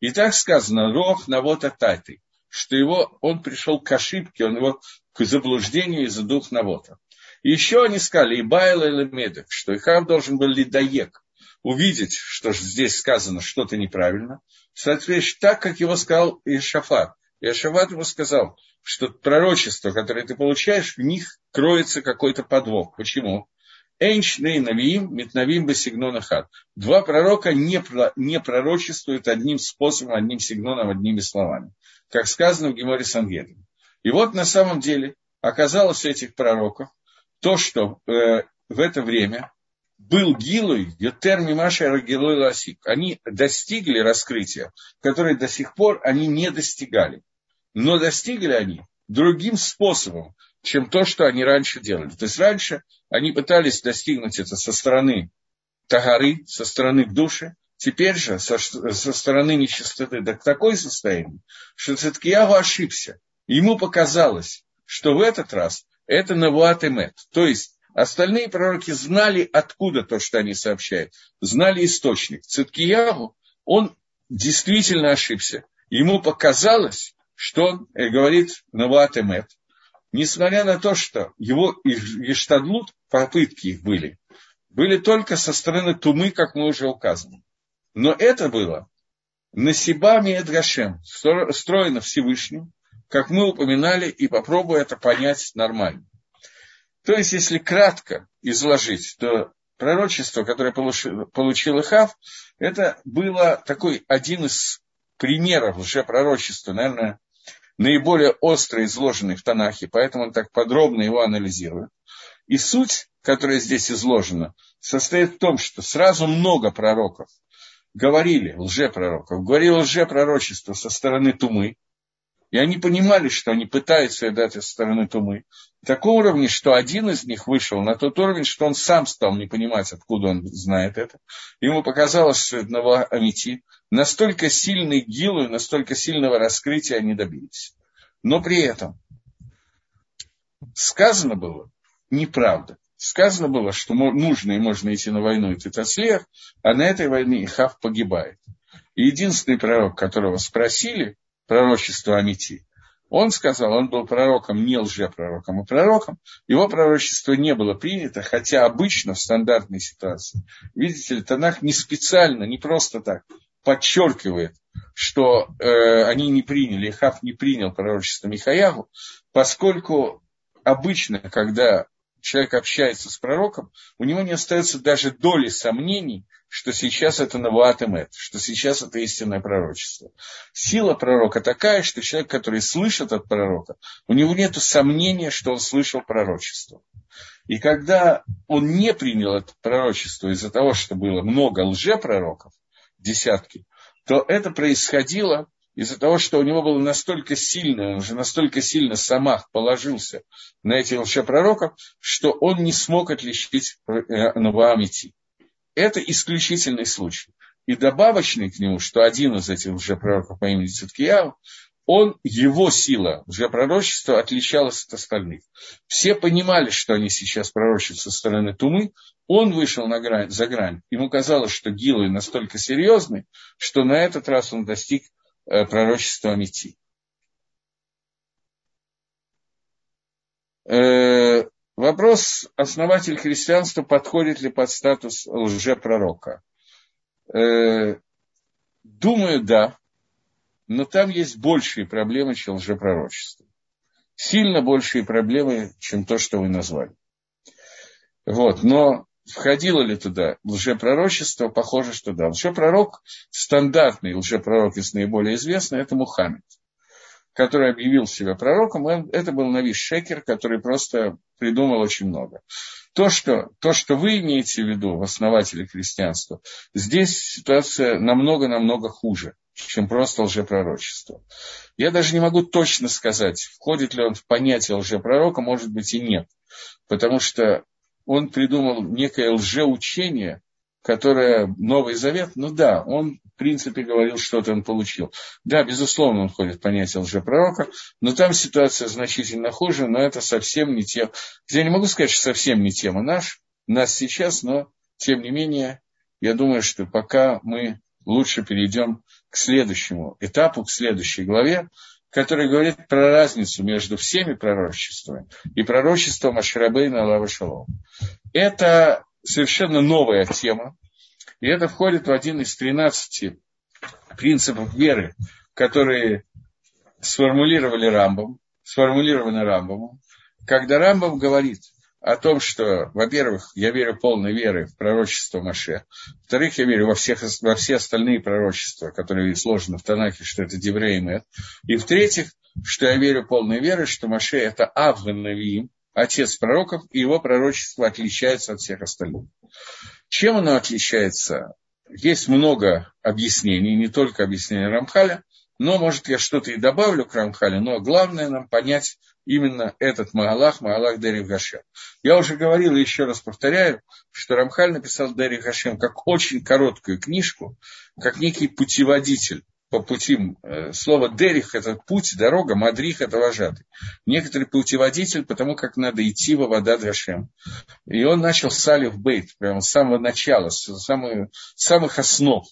И так сказано, Рох на вот ататы, что его, он пришел к ошибке, он его к заблуждению из-за дух Навота. Еще они сказали, и Байла и Медек, что Ихав должен был лидаек, увидеть, что здесь сказано что-то неправильно, соответственно, так, как его сказал Ишафат. Ишафат ему сказал, что пророчество, которое ты получаешь, в них кроется какой-то подвох. Почему? Эйншней Навиим, Митнавим Басигнона Хат. Два пророка не, не пророчествуют одним способом, одним сигноном, одними словами. Как сказано в Геморе Сангедрин. И вот на самом деле оказалось у этих пророков то, что э, в это время был Гилуй, Ютер Мимаша Рагилуй Ласик. Они достигли раскрытия, которое до сих пор они не достигали. Но достигли они другим способом, чем то, что они раньше делали. То есть раньше они пытались достигнуть это со стороны тагары, со стороны души, теперь же со, со стороны нечистоты до такой состоянии, что Циткиягу ошибся. Ему показалось, что в этот раз это Навуат Эмет. То есть остальные пророки знали, откуда то, что они сообщают, знали источник. Циткиягу, он действительно ошибся. Ему показалось, что он э, говорит Навуат Эмет, несмотря на то, что его Иштадлут, попытки их были, были только со стороны Тумы, как мы уже указывали. Но это было Насибами Эдгашем, строено Всевышним, как мы упоминали, и попробую это понять нормально. То есть, если кратко изложить, то пророчество, которое получил, получил Ихав, это было такой один из примеров уже пророчества, наверное, наиболее остро изложенный в Танахе, поэтому он так подробно его анализирует. И суть, которая здесь изложена, состоит в том, что сразу много пророков говорили, лжепророков, говорили лжепророчество со стороны Тумы, и они понимали, что они пытаются дать со стороны Тумы. В таком уровне, что один из них вышел на тот уровень, что он сам стал не понимать, откуда он знает это. Ему показалось, что это Амити. Настолько сильный гилу, настолько сильного раскрытия они добились. Но при этом сказано было неправда. Сказано было, что нужно и можно идти на войну и Титаслех, а на этой войне Ихав погибает. И единственный пророк, которого спросили, пророчество Амити. Он сказал, он был пророком, не лжепророком, а пророком. Его пророчество не было принято, хотя обычно в стандартной ситуации, видите ли, Танах не специально, не просто так подчеркивает, что э, они не приняли, Хав не принял пророчество Михаягу, поскольку обычно, когда человек общается с пророком, у него не остается даже доли сомнений, что сейчас это Навуат Эмет, что сейчас это истинное пророчество. Сила пророка такая, что человек, который слышит от пророка, у него нет сомнения, что он слышал пророчество. И когда он не принял это пророчество из-за того, что было много лжепророков, десятки, то это происходило из-за того, что у него было настолько сильно, он уже настолько сильно самах положился на этих лжепророков, что он не смог отличить э, Наваам идти. Это исключительный случай. И добавочный к нему, что один из этих лжепророков по имени Циткияу, он, его сила лжепророчества отличалась от остальных. Все понимали, что они сейчас пророчат со стороны Тумы, он вышел на грань, за грань. Ему казалось, что Гилы настолько серьезный, что на этот раз он достиг пророчество Амити. Э, вопрос, основатель христианства подходит ли под статус лжепророка. Э, думаю, да, но там есть большие проблемы, чем лжепророчество. Сильно большие проблемы, чем то, что вы назвали. Вот, но входило ли туда лжепророчество? Похоже, что да. Лжепророк, стандартный лжепророк из наиболее известный, это Мухаммед, который объявил себя пророком. Это был Навиш Шекер, который просто придумал очень много. То что, то, что вы имеете в виду в основателе христианства, здесь ситуация намного-намного хуже – чем просто лжепророчество. Я даже не могу точно сказать, входит ли он в понятие лжепророка, может быть и нет. Потому что он придумал некое лжеучение, которое Новый Завет, ну да, он в принципе говорил, что-то он получил. Да, безусловно, он входит в понятие лжепророка, но там ситуация значительно хуже, но это совсем не тема. Я не могу сказать, что совсем не тема наш, нас сейчас, но тем не менее, я думаю, что пока мы лучше перейдем к следующему этапу, к следующей главе, который говорит про разницу между всеми пророчествами и пророчеством Ашрабейна Аллаха Шалом. Это совершенно новая тема, и это входит в один из 13 принципов веры, которые сформулировали Рамбом, сформулированы Рамбомом, когда Рамбом говорит – о том, что, во-первых, я верю полной верой в пророчество Маше, во-вторых, я верю во, всех, во все остальные пророчества, которые сложены в Танахе, что это Деврей Мэт, и в-третьих, что я верю полной верой, что Маше это Авганавиим, отец пророков, и его пророчество отличается от всех остальных. Чем оно отличается? Есть много объяснений, не только объяснения Рамхаля, но, может, я что-то и добавлю к Рамхалю, но главное нам понять, именно этот Магалах, Магалах Дери Гашем. Я уже говорил и еще раз повторяю, что Рамхаль написал Дери Гашем как очень короткую книжку, как некий путеводитель по пути. Э, слово Дерих – это путь, дорога, Мадрих – это вожатый. Некоторый путеводитель, потому как надо идти во вода Гашем. И он начал с Алиф Бейт, прямо с самого начала, с самых, самых основ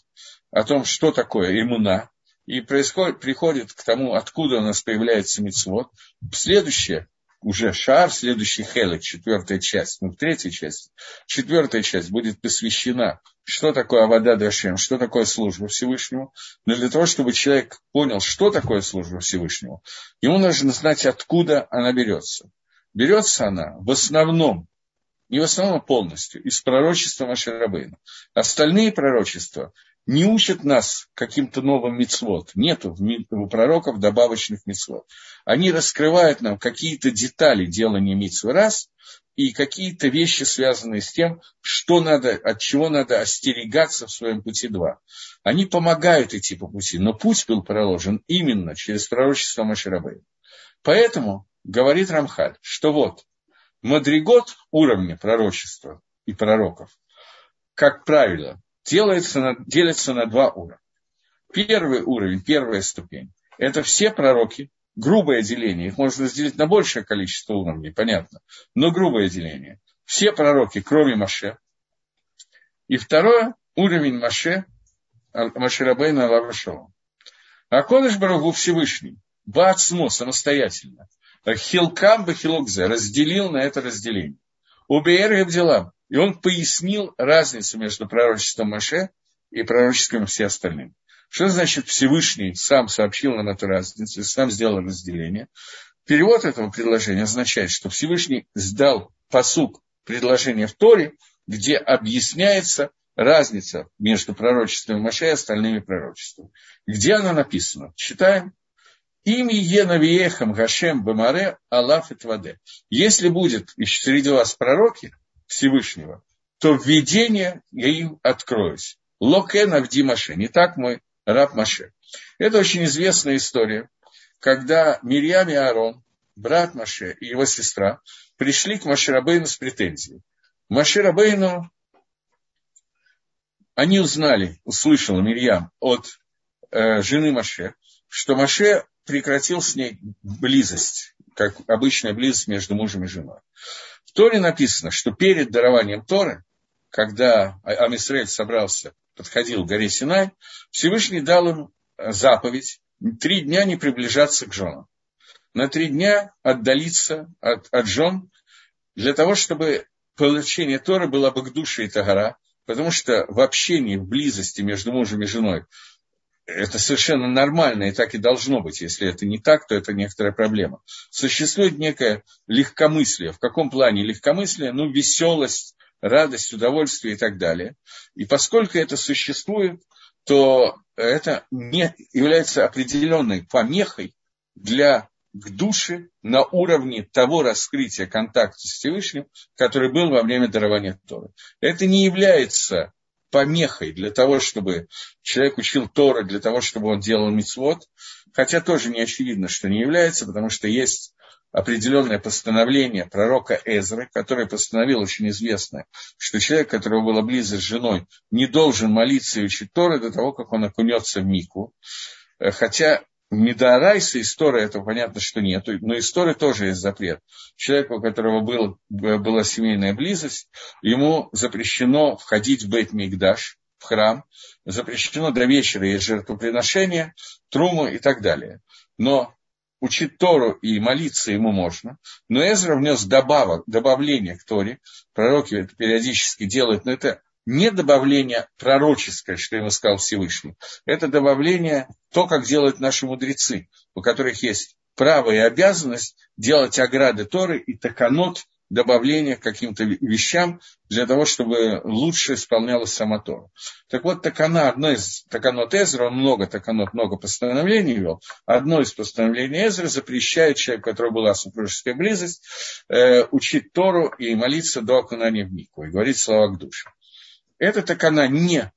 о том, что такое иммуна, и происходит, приходит к тому, откуда у нас появляется мицвод. Следующее, уже шар, следующий хелек, четвертая часть, ну, третья часть, четвертая часть будет посвящена, что такое Авада Дашем, что такое служба Всевышнему. Но для того, чтобы человек понял, что такое служба Всевышнему, ему нужно знать, откуда она берется. Берется она в основном, не в основном, полностью, из пророчества Маширабейна. Остальные пророчества не учат нас каким-то новым мецвод. Нету у пророков добавочных мецвод. Они раскрывают нам какие-то детали делания митцвы раз и какие-то вещи, связанные с тем, что надо, от чего надо остерегаться в своем пути два. Они помогают идти по пути, но путь был проложен именно через пророчество Маширабей. Поэтому говорит Рамхаль, что вот мадригот уровня пророчества и пророков, как правило, делается на, делится на два уровня. Первый уровень, первая ступень – это все пророки, грубое деление, их можно разделить на большее количество уровней, понятно, но грубое деление. Все пророки, кроме Маше. И второе – уровень Маше, Маширабейна Аллахашова. А Кодыш Барагу Всевышний, Бацмо, самостоятельно, Хилкам Бахилокзе, разделил на это разделение. И Абдилам, и он пояснил разницу между пророчеством Маше и пророчеством все остальным. Что значит Всевышний сам сообщил нам эту разницу, сам сделал разделение? Перевод этого предложения означает, что Всевышний сдал посук предложения в Торе, где объясняется разница между пророчеством Маше и остальными пророчествами. Где она написана? Читаем. Ими енавиехам Гашем Бамаре Аллаф и Тваде. Если будет среди вас пророки, Всевышнего, то в видение я им откроюсь. Локен Авди Маше. Не так мой раб Маше. Это очень известная история, когда Мирьям и Аарон, брат Маше и его сестра, пришли к Маше Рабейну с претензией. Маше Рабейну, они узнали, услышала Мирьям от э, жены Маше, что Маше прекратил с ней близость, как обычная близость между мужем и женой. Торе написано, что перед дарованием Торы, когда Амисраэль собрался, подходил к горе Синай, Всевышний дал им заповедь три дня не приближаться к женам. На три дня отдалиться от, от жен, для того, чтобы получение Торы было бы к душе и Тагара, потому что в общении, в близости между мужем и женой это совершенно нормально, и так и должно быть. Если это не так, то это некоторая проблема. Существует некое легкомыслие. В каком плане легкомыслие? Ну, веселость, радость, удовольствие и так далее. И поскольку это существует, то это не является определенной помехой для к душе на уровне того раскрытия контакта с Всевышним, который был во время дарования Торы. Это не является помехой для того, чтобы человек учил Торы, для того, чтобы он делал мицвод, хотя тоже не очевидно, что не является, потому что есть определенное постановление пророка Эзры, которое постановил очень известное, что человек, которого было близко с женой, не должен молиться и учить Торы до того, как он окунется в Мику. Хотя Медорайса история, это понятно, что нет, но история тоже есть запрет. Человеку, у которого был, была семейная близость, ему запрещено входить в Бейт Мигдаш, в храм, запрещено до вечера есть жертвоприношения, труму и так далее. Но учить Тору и молиться ему можно. Но Эзра внес добавок, добавление к Торе. Пророки это периодически делают, но это не добавление пророческое, что ему сказал Всевышний. Это добавление то, как делают наши мудрецы, у которых есть право и обязанность делать ограды Торы и таканот добавление к каким-то вещам для того, чтобы лучше исполнялась сама Тора. Так вот, такана, одно из таканот Эзра, он много таканот, много постановлений вел, одно из постановлений Эзра запрещает человеку, у которого была супружеская близость, э, учить Тору и молиться до окунания в Мику, и говорить слова к душе. Эта такана не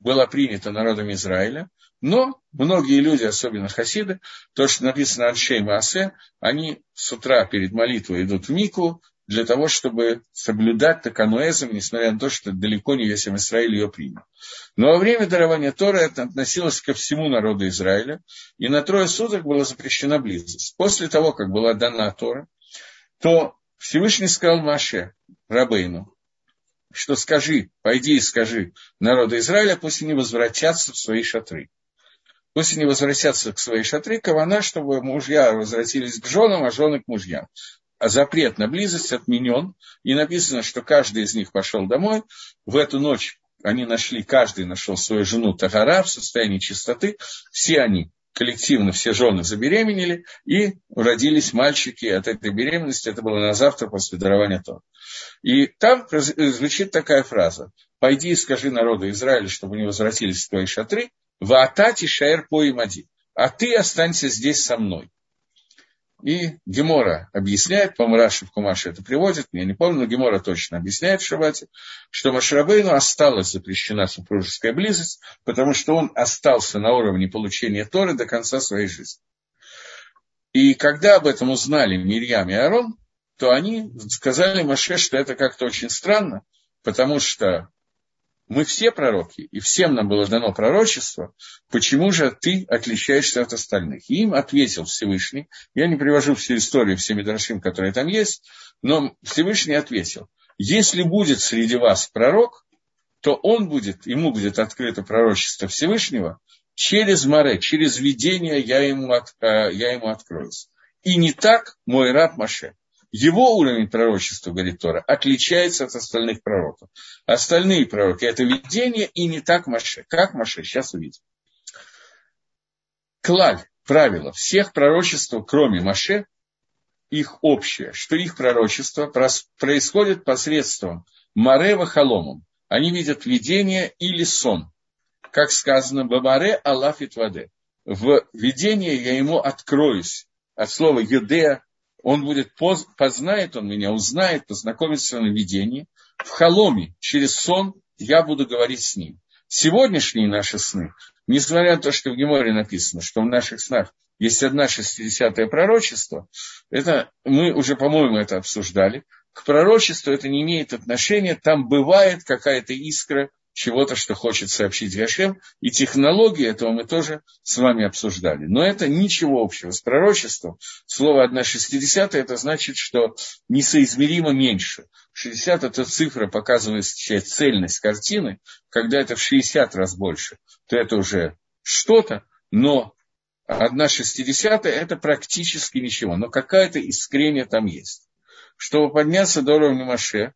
была принята народом Израиля, но многие люди, особенно хасиды, то, что написано Аншей Маасе, они с утра перед молитвой идут в Мику для того, чтобы соблюдать такануэзм, несмотря на то, что далеко не весь Израиль ее принял. Но во время дарования Тора это относилось ко всему народу Израиля, и на трое суток была запрещена близость. После того, как была дана Тора, то Всевышний сказал Маше, Рабейну, что скажи, пойди и скажи народу Израиля, пусть они возвратятся в свои шатры. Пусть они возвратятся к своей шатре, кавана, чтобы мужья возвратились к женам, а жены к мужьям. А запрет на близость отменен, и написано, что каждый из них пошел домой. В эту ночь они нашли, каждый нашел свою жену Тагара в состоянии чистоты. Все они коллективно все жены забеременели, и родились мальчики от этой беременности. Это было на завтра после дарования Тора. И там звучит такая фраза. «Пойди и скажи народу Израиля, чтобы они возвратились в твои шатры, Ваатати шаэр по имади. А ты останься здесь со мной. И Гемора объясняет, по Раши в Кумаше это приводит, я не помню, но Гемора точно объясняет в Шабате, что Машрабейну осталась запрещена супружеская близость, потому что он остался на уровне получения Торы до конца своей жизни. И когда об этом узнали Мирьям и Арон, то они сказали Маше, что это как-то очень странно, потому что мы все пророки, и всем нам было дано пророчество, почему же ты отличаешься от остальных? И им ответил Всевышний, я не привожу всю историю, все Медрашим, которые там есть, но Всевышний ответил, если будет среди вас пророк, то он будет, ему будет открыто пророчество Всевышнего, через море, через видение я ему, от, э, я ему откроюсь. И не так мой раб Маше. Его уровень пророчества, говорит Тора, отличается от остальных пророков. Остальные пророки – это видение и не так Маше. Как Маше? Сейчас увидим. Клаль, правило, всех пророчеств, кроме Маше, их общее, что их пророчество происходит посредством Марева Халомом. Они видят видение или сон. Как сказано, Бабаре Аллафит Ваде. В видении я ему откроюсь. От слова Юдея он будет, поз, познает он меня, узнает, познакомится на видении. В холоме, через сон, я буду говорить с ним. Сегодняшние наши сны, несмотря на то, что в Геморе написано, что в наших снах есть одна шестидесятое пророчество, это мы уже, по-моему, это обсуждали. К пророчеству это не имеет отношения, там бывает какая-то искра чего-то, что хочет сообщить Гашем, и технологии этого мы тоже с вами обсуждали. Но это ничего общего с пророчеством. Слово 1,60 это значит, что несоизмеримо меньше. 60 это цифра, показывает цельность картины, когда это в 60 раз больше, то это уже что-то, но 1,60 это практически ничего, но какая-то искрение там есть. Чтобы подняться до уровня Маше,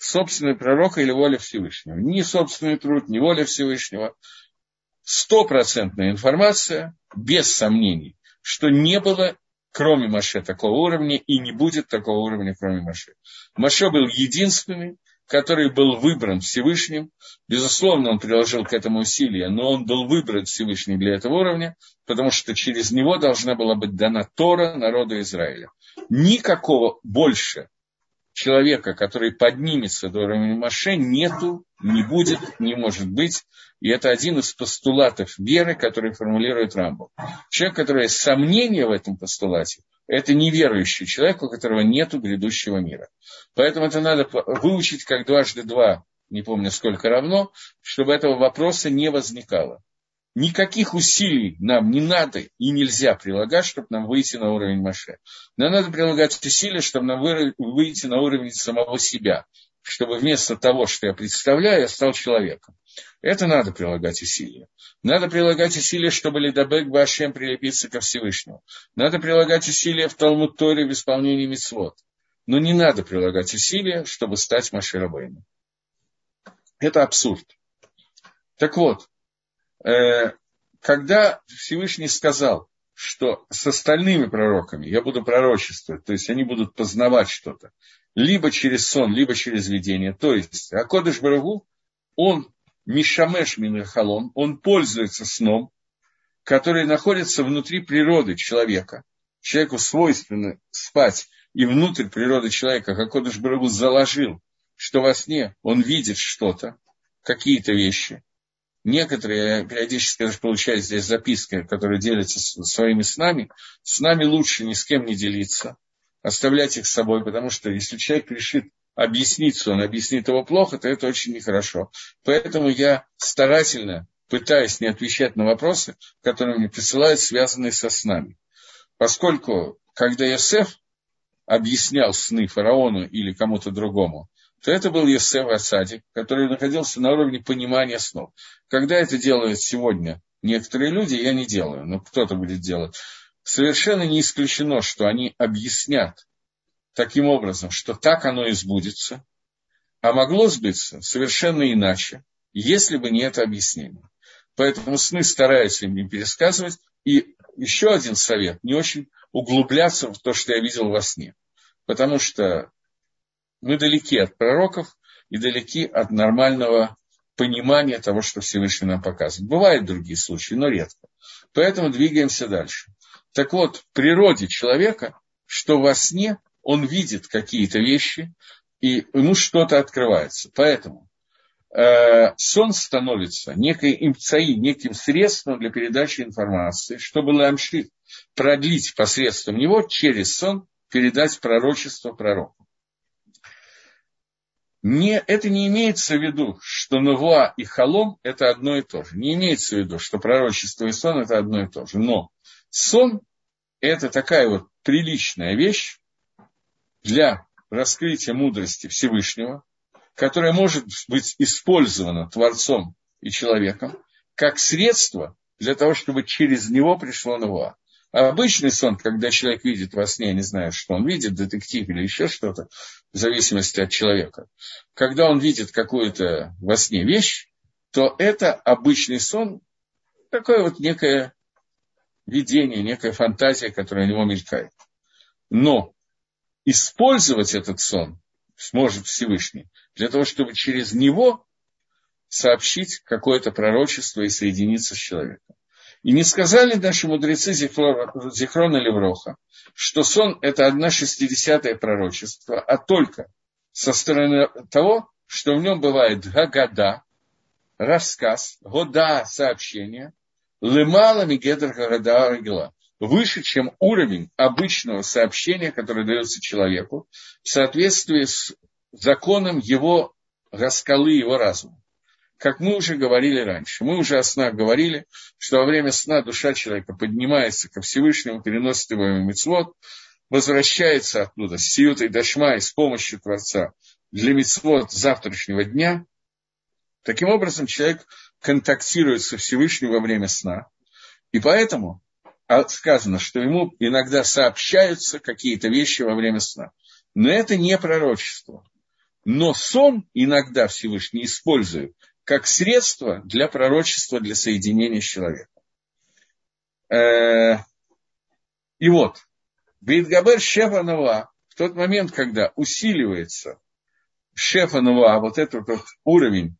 собственный пророк или воля Всевышнего. Ни собственный труд, ни воля Всевышнего. Стопроцентная информация, без сомнений, что не было кроме Маше такого уровня и не будет такого уровня, кроме Маше. Маше был единственный, который был выбран Всевышним. Безусловно, он приложил к этому усилия, но он был выбран Всевышним для этого уровня, потому что через него должна была быть дана Тора народу Израиля. Никакого больше человека, который поднимется до уровня Маше, нету, не будет, не может быть. И это один из постулатов веры, который формулирует Рамбу. Человек, который есть сомнение в этом постулате, это неверующий человек, у которого нет грядущего мира. Поэтому это надо выучить как дважды два, не помню сколько равно, чтобы этого вопроса не возникало. Никаких усилий нам не надо и нельзя прилагать, чтобы нам выйти на уровень Маше. Нам надо прилагать усилия, чтобы нам выйти на уровень самого себя. Чтобы вместо того, что я представляю, я стал человеком. Это надо прилагать усилия. Надо прилагать усилия, чтобы Лидабек Башем прилепиться ко Всевышнему. Надо прилагать усилия в Талмуд Торе в исполнении мицвод. Но не надо прилагать усилия, чтобы стать Маширабейном. Это абсурд. Так вот, когда Всевышний сказал, что с остальными пророками я буду пророчествовать, то есть они будут познавать что-то, либо через сон, либо через видение, то есть Акодыш Барагу, он Мишамеш Минахалон, он пользуется сном, который находится внутри природы человека. Человеку свойственно спать, и внутрь природы человека, как Кодыш Барагу заложил, что во сне он видит что-то, какие-то вещи, Некоторые, периодически даже получают здесь записки, которые делятся своими снами. С нами лучше ни с кем не делиться, оставлять их с собой, потому что если человек решит объясниться, он объяснит его плохо, то это очень нехорошо. Поэтому я старательно пытаюсь не отвечать на вопросы, которые мне присылают, связанные со снами. Поскольку, когда Йосеф объяснял сны фараону или кому-то другому, то это был Есеф Асадик, который находился на уровне понимания снов. Когда это делают сегодня некоторые люди, я не делаю, но кто-то будет делать. Совершенно не исключено, что они объяснят таким образом, что так оно и сбудется, а могло сбыться совершенно иначе, если бы не это объяснение. Поэтому сны стараются им не пересказывать. И еще один совет, не очень углубляться в то, что я видел во сне. Потому что мы далеки от пророков и далеки от нормального понимания того, что Всевышний нам показывает. Бывают другие случаи, но редко. Поэтому двигаемся дальше. Так вот, в природе человека, что во сне он видит какие-то вещи, и ему что-то открывается. Поэтому э, сон становится некой имцаи, неким средством для передачи информации, чтобы ламши продлить посредством него через сон передать пророчество пророку не, это не имеется в виду, что Навуа и Халом – это одно и то же. Не имеется в виду, что пророчество и сон – это одно и то же. Но сон – это такая вот приличная вещь для раскрытия мудрости Всевышнего, которая может быть использована Творцом и человеком как средство для того, чтобы через него пришло Навуа. Обычный сон, когда человек видит во сне, не знаю, что он видит, детектив или еще что-то, в зависимости от человека. Когда он видит какую-то во сне вещь, то это обычный сон, такое вот некое видение, некая фантазия, которая у него мелькает. Но использовать этот сон сможет Всевышний для того, чтобы через него сообщить какое-то пророчество и соединиться с человеком. И не сказали наши мудрецы Зихрона Левроха, что сон – это одна шестидесятое пророчество, а только со стороны того, что в нем бывает гагада, рассказ, года сообщение, лемала мигедр гагада аргела, выше, чем уровень обычного сообщения, которое дается человеку, в соответствии с законом его раскалы, его разума. Как мы уже говорили раньше, мы уже о снах говорили, что во время сна душа человека поднимается ко Всевышнему, переносит его в мицвод, возвращается оттуда с сиютой дашма и с помощью Творца для мицвод завтрашнего дня. Таким образом, человек контактирует со Всевышним во время сна. И поэтому сказано, что ему иногда сообщаются какие-то вещи во время сна. Но это не пророчество. Но сон иногда Всевышний использует как средство для пророчества, для соединения с человеком. Э, и вот, Бейтгабер Шефа Нова, в тот момент, когда усиливается Шефа Нова, вот этот вот уровень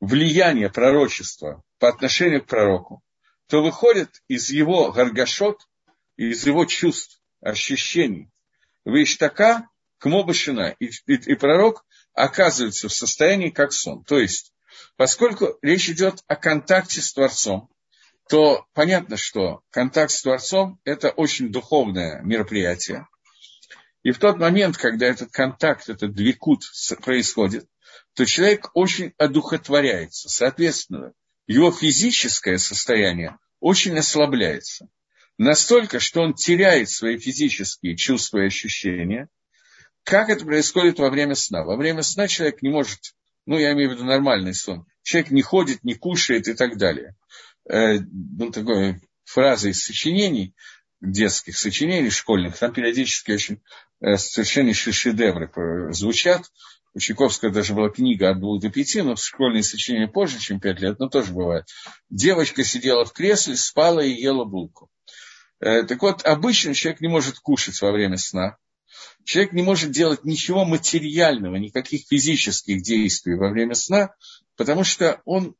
влияния пророчества по отношению к пророку, то выходит из его гаргашот, из его чувств, ощущений, Виштака к Мобашина, и, и, и пророк оказывается в состоянии как сон. То есть, поскольку речь идет о контакте с Творцом, то понятно, что контакт с Творцом – это очень духовное мероприятие. И в тот момент, когда этот контакт, этот двикут происходит, то человек очень одухотворяется. Соответственно, его физическое состояние очень ослабляется. Настолько, что он теряет свои физические чувства и ощущения. Как это происходит во время сна? Во время сна человек не может, ну, я имею в виду нормальный сон, человек не ходит, не кушает и так далее. Э, ну, такой фраза из сочинений, детских сочинений школьных, там периодически очень э, совершеннейшие шедевры звучат. У Чайковского даже была книга от двух до пяти, но школьные сочинения позже, чем пять лет, но тоже бывает. Девочка сидела в кресле, спала и ела булку. Э, так вот, обычно человек не может кушать во время сна. Человек не может делать ничего материального, никаких физических действий во время сна, потому что он,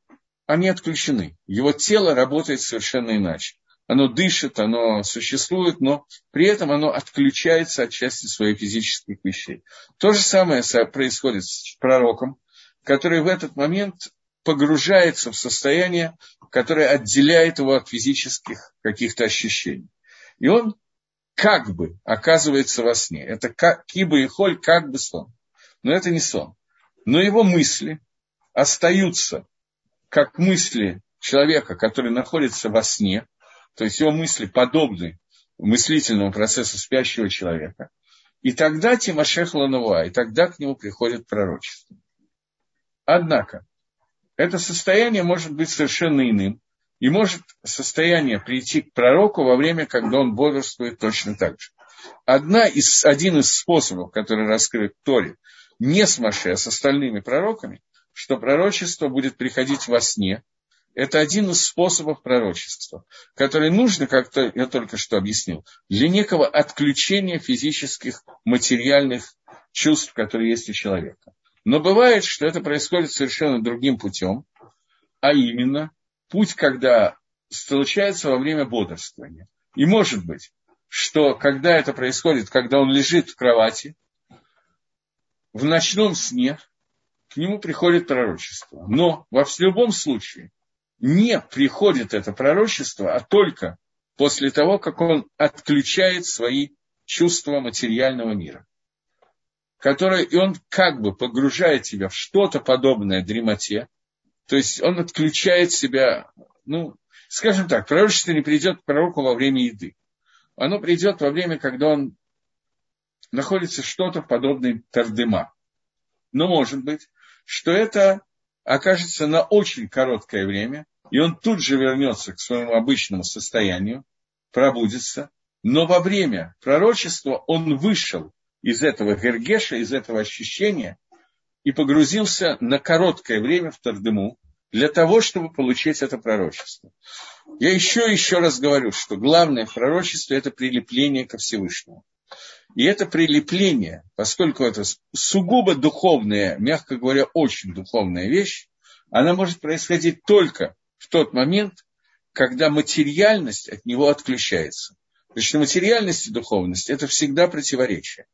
они отключены. Его тело работает совершенно иначе. Оно дышит, оно существует, но при этом оно отключается от части своих физических вещей. То же самое происходит с пророком, который в этот момент погружается в состояние, которое отделяет его от физических каких-то ощущений. И он как бы оказывается во сне. Это как, киба и холь, как бы сон. Но это не сон. Но его мысли остаются как мысли человека, который находится во сне, то есть его мысли подобны мыслительному процессу спящего человека. И тогда Тимошех Ланова, и тогда к нему приходит пророчество. Однако, это состояние может быть совершенно иным. И может состояние прийти к пророку во время, когда он бодрствует точно так же. Одна из, один из способов, который раскрыт Торе, не с Маше, а с остальными пророками, что пророчество будет приходить во сне. Это один из способов пророчества, который нужно, как -то, я только что объяснил, для некого отключения физических, материальных чувств, которые есть у человека. Но бывает, что это происходит совершенно другим путем, а именно путь, когда случается во время бодрствования. И может быть, что когда это происходит, когда он лежит в кровати, в ночном сне, к нему приходит пророчество. Но во любом случае не приходит это пророчество, а только после того, как он отключает свои чувства материального мира которое, и он как бы погружает тебя в что-то подобное дремоте, то есть он отключает себя, ну, скажем так, пророчество не придет к пророку во время еды. Оно придет во время, когда он находится что-то подобное тардема. Но может быть, что это окажется на очень короткое время, и он тут же вернется к своему обычному состоянию, пробудется, но во время пророчества он вышел из этого гергеша, из этого ощущения и погрузился на короткое время в Тардему для того, чтобы получить это пророчество. Я еще еще раз говорю, что главное в пророчестве – это прилепление ко Всевышнему. И это прилепление, поскольку это сугубо духовная, мягко говоря, очень духовная вещь, она может происходить только в тот момент, когда материальность от него отключается. Что материальность и духовность – это всегда противоречие.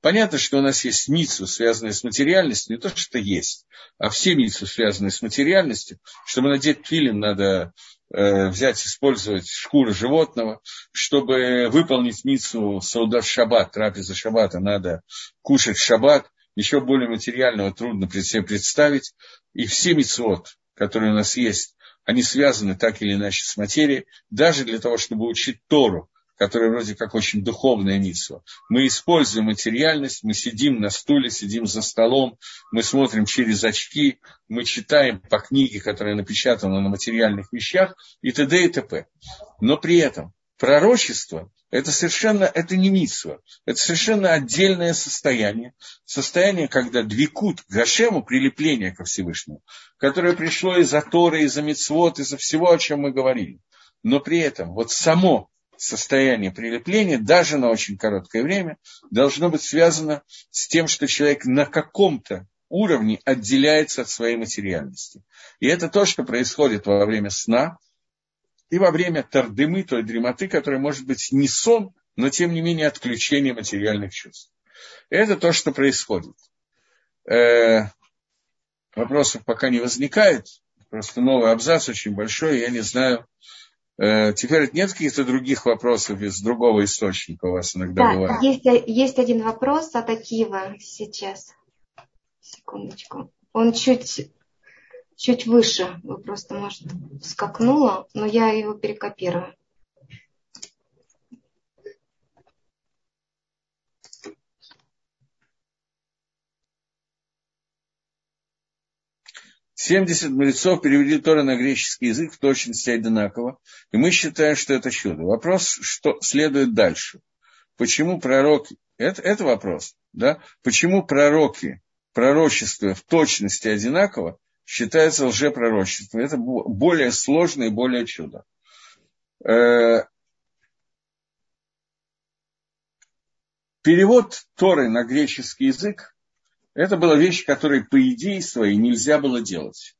Понятно, что у нас есть митсу, связанные с материальностью, не то, что есть, а все митсу, связанные с материальностью. Чтобы надеть филин, надо э, взять, использовать шкуру животного. Чтобы выполнить митсу сауда в шаббат, трапеза шаббата, надо кушать шаббат. Еще более материального трудно себе представить. И все митцвот, которые у нас есть, они связаны так или иначе с материей, даже для того, чтобы учить Тору, которая вроде как очень духовная митсва. Мы используем материальность, мы сидим на стуле, сидим за столом, мы смотрим через очки, мы читаем по книге, которая напечатана на материальных вещах и т.д. и т.п. Но при этом Пророчество – это совершенно, это не митсва, это совершенно отдельное состояние, состояние, когда двикут к Гашему, прилепление ко Всевышнему, которое пришло из-за Торы, из-за мицвод, из-за всего, о чем мы говорили. Но при этом вот само состояние прилепления, даже на очень короткое время, должно быть связано с тем, что человек на каком-то уровне отделяется от своей материальности. И это то, что происходит во время сна и во время тардымы, той дремоты, которая может быть не сон, но тем не менее отключение материальных чувств. Это то, что происходит. Э, вопросов пока не возникает. Просто новый абзац очень большой, я не знаю. Э, теперь нет каких-то других вопросов из другого источника у вас иногда
да,
бывает?
Есть, есть один вопрос от Акива сейчас. Секундочку. Он чуть, чуть выше. Вы просто, может, скакнула, но я его перекопирую.
Семьдесят мудрецов перевели Тора на греческий язык в точности одинаково, и мы считаем, что это чудо. Вопрос, что следует дальше. Почему пророки... Это, это вопрос, да? Почему пророки пророчество в точности одинаково, считается лжепророчеством. Это более сложное и более чудо. Перевод Торы на греческий язык – это была вещь, которой по идее своей нельзя было делать.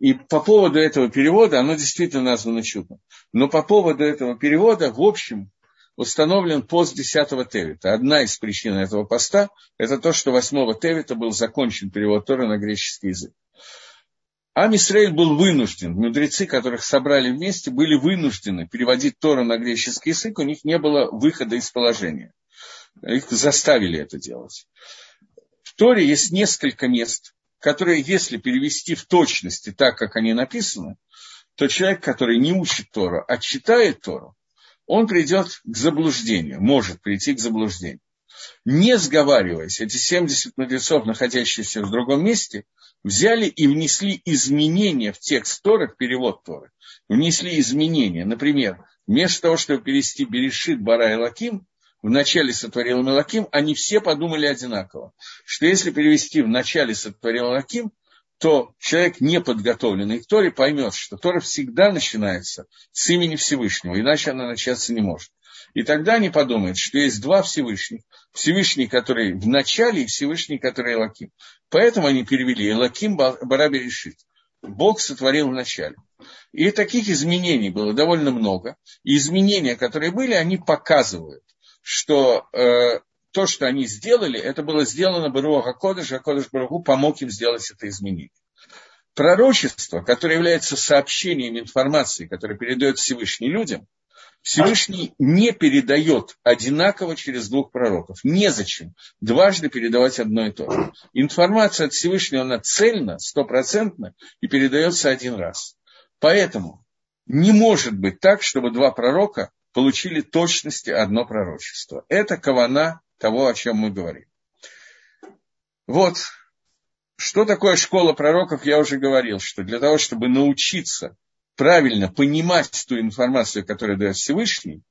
И по поводу этого перевода, оно действительно названо чудом, но по поводу этого перевода, в общем, установлен пост 10 Тевита. Одна из причин этого поста – это то, что 8 Тевита был закончен перевод Тора на греческий язык. Ам Исраиль был вынужден, мудрецы, которых собрали вместе, были вынуждены переводить Тору на греческий язык, у них не было выхода из положения. Их заставили это делать. Торе есть несколько мест, которые, если перевести в точности так, как они написаны, то человек, который не учит Тору, а читает Тору, он придет к заблуждению, может прийти к заблуждению. Не сговариваясь, эти 70 мудрецов, находящиеся в другом месте, взяли и внесли изменения в текст Торы, в перевод Торы. Внесли изменения. Например, вместо того, чтобы перевести Берешит, Бара и Лаким, вначале сотворил Мелаким, они все подумали одинаково, что если перевести вначале сотворил Лаким, то человек, не подготовленный к Торе, поймет, что Тора всегда начинается с имени Всевышнего, иначе она начаться не может. И тогда они подумают, что есть два Всевышних. Всевышний, который в начале, и Всевышний, который Элаким. Поэтому они перевели Элаким Бараби решит. Бог сотворил в начале. И таких изменений было довольно много. И изменения, которые были, они показывают, что э, то, что они сделали, это было сделано Баруаха Кодыш, а Кодыш Баруху помог им сделать это изменение. Пророчество, которое является сообщением информации, которое передает Всевышний людям, Всевышний не передает одинаково через двух пророков. Незачем дважды передавать одно и то же. Информация от Всевышнего, она цельна, стопроцентна и передается один раз. Поэтому не может быть так, чтобы два пророка получили точности одно пророчество. Это кавана того, о чем мы говорим. Вот, что такое школа пророков, я уже говорил, что для того, чтобы научиться правильно понимать ту информацию, которую дает Всевышний,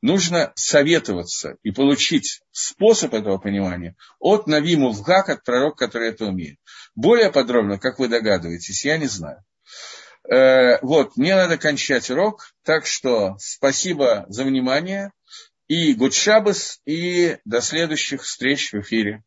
нужно советоваться и получить способ этого понимания от Навиму Вгак, от пророка, который это умеет. Более подробно, как вы догадываетесь, я не знаю. Э, вот, мне надо кончать урок, так что спасибо за внимание и Гудшабас, и до следующих встреч в эфире.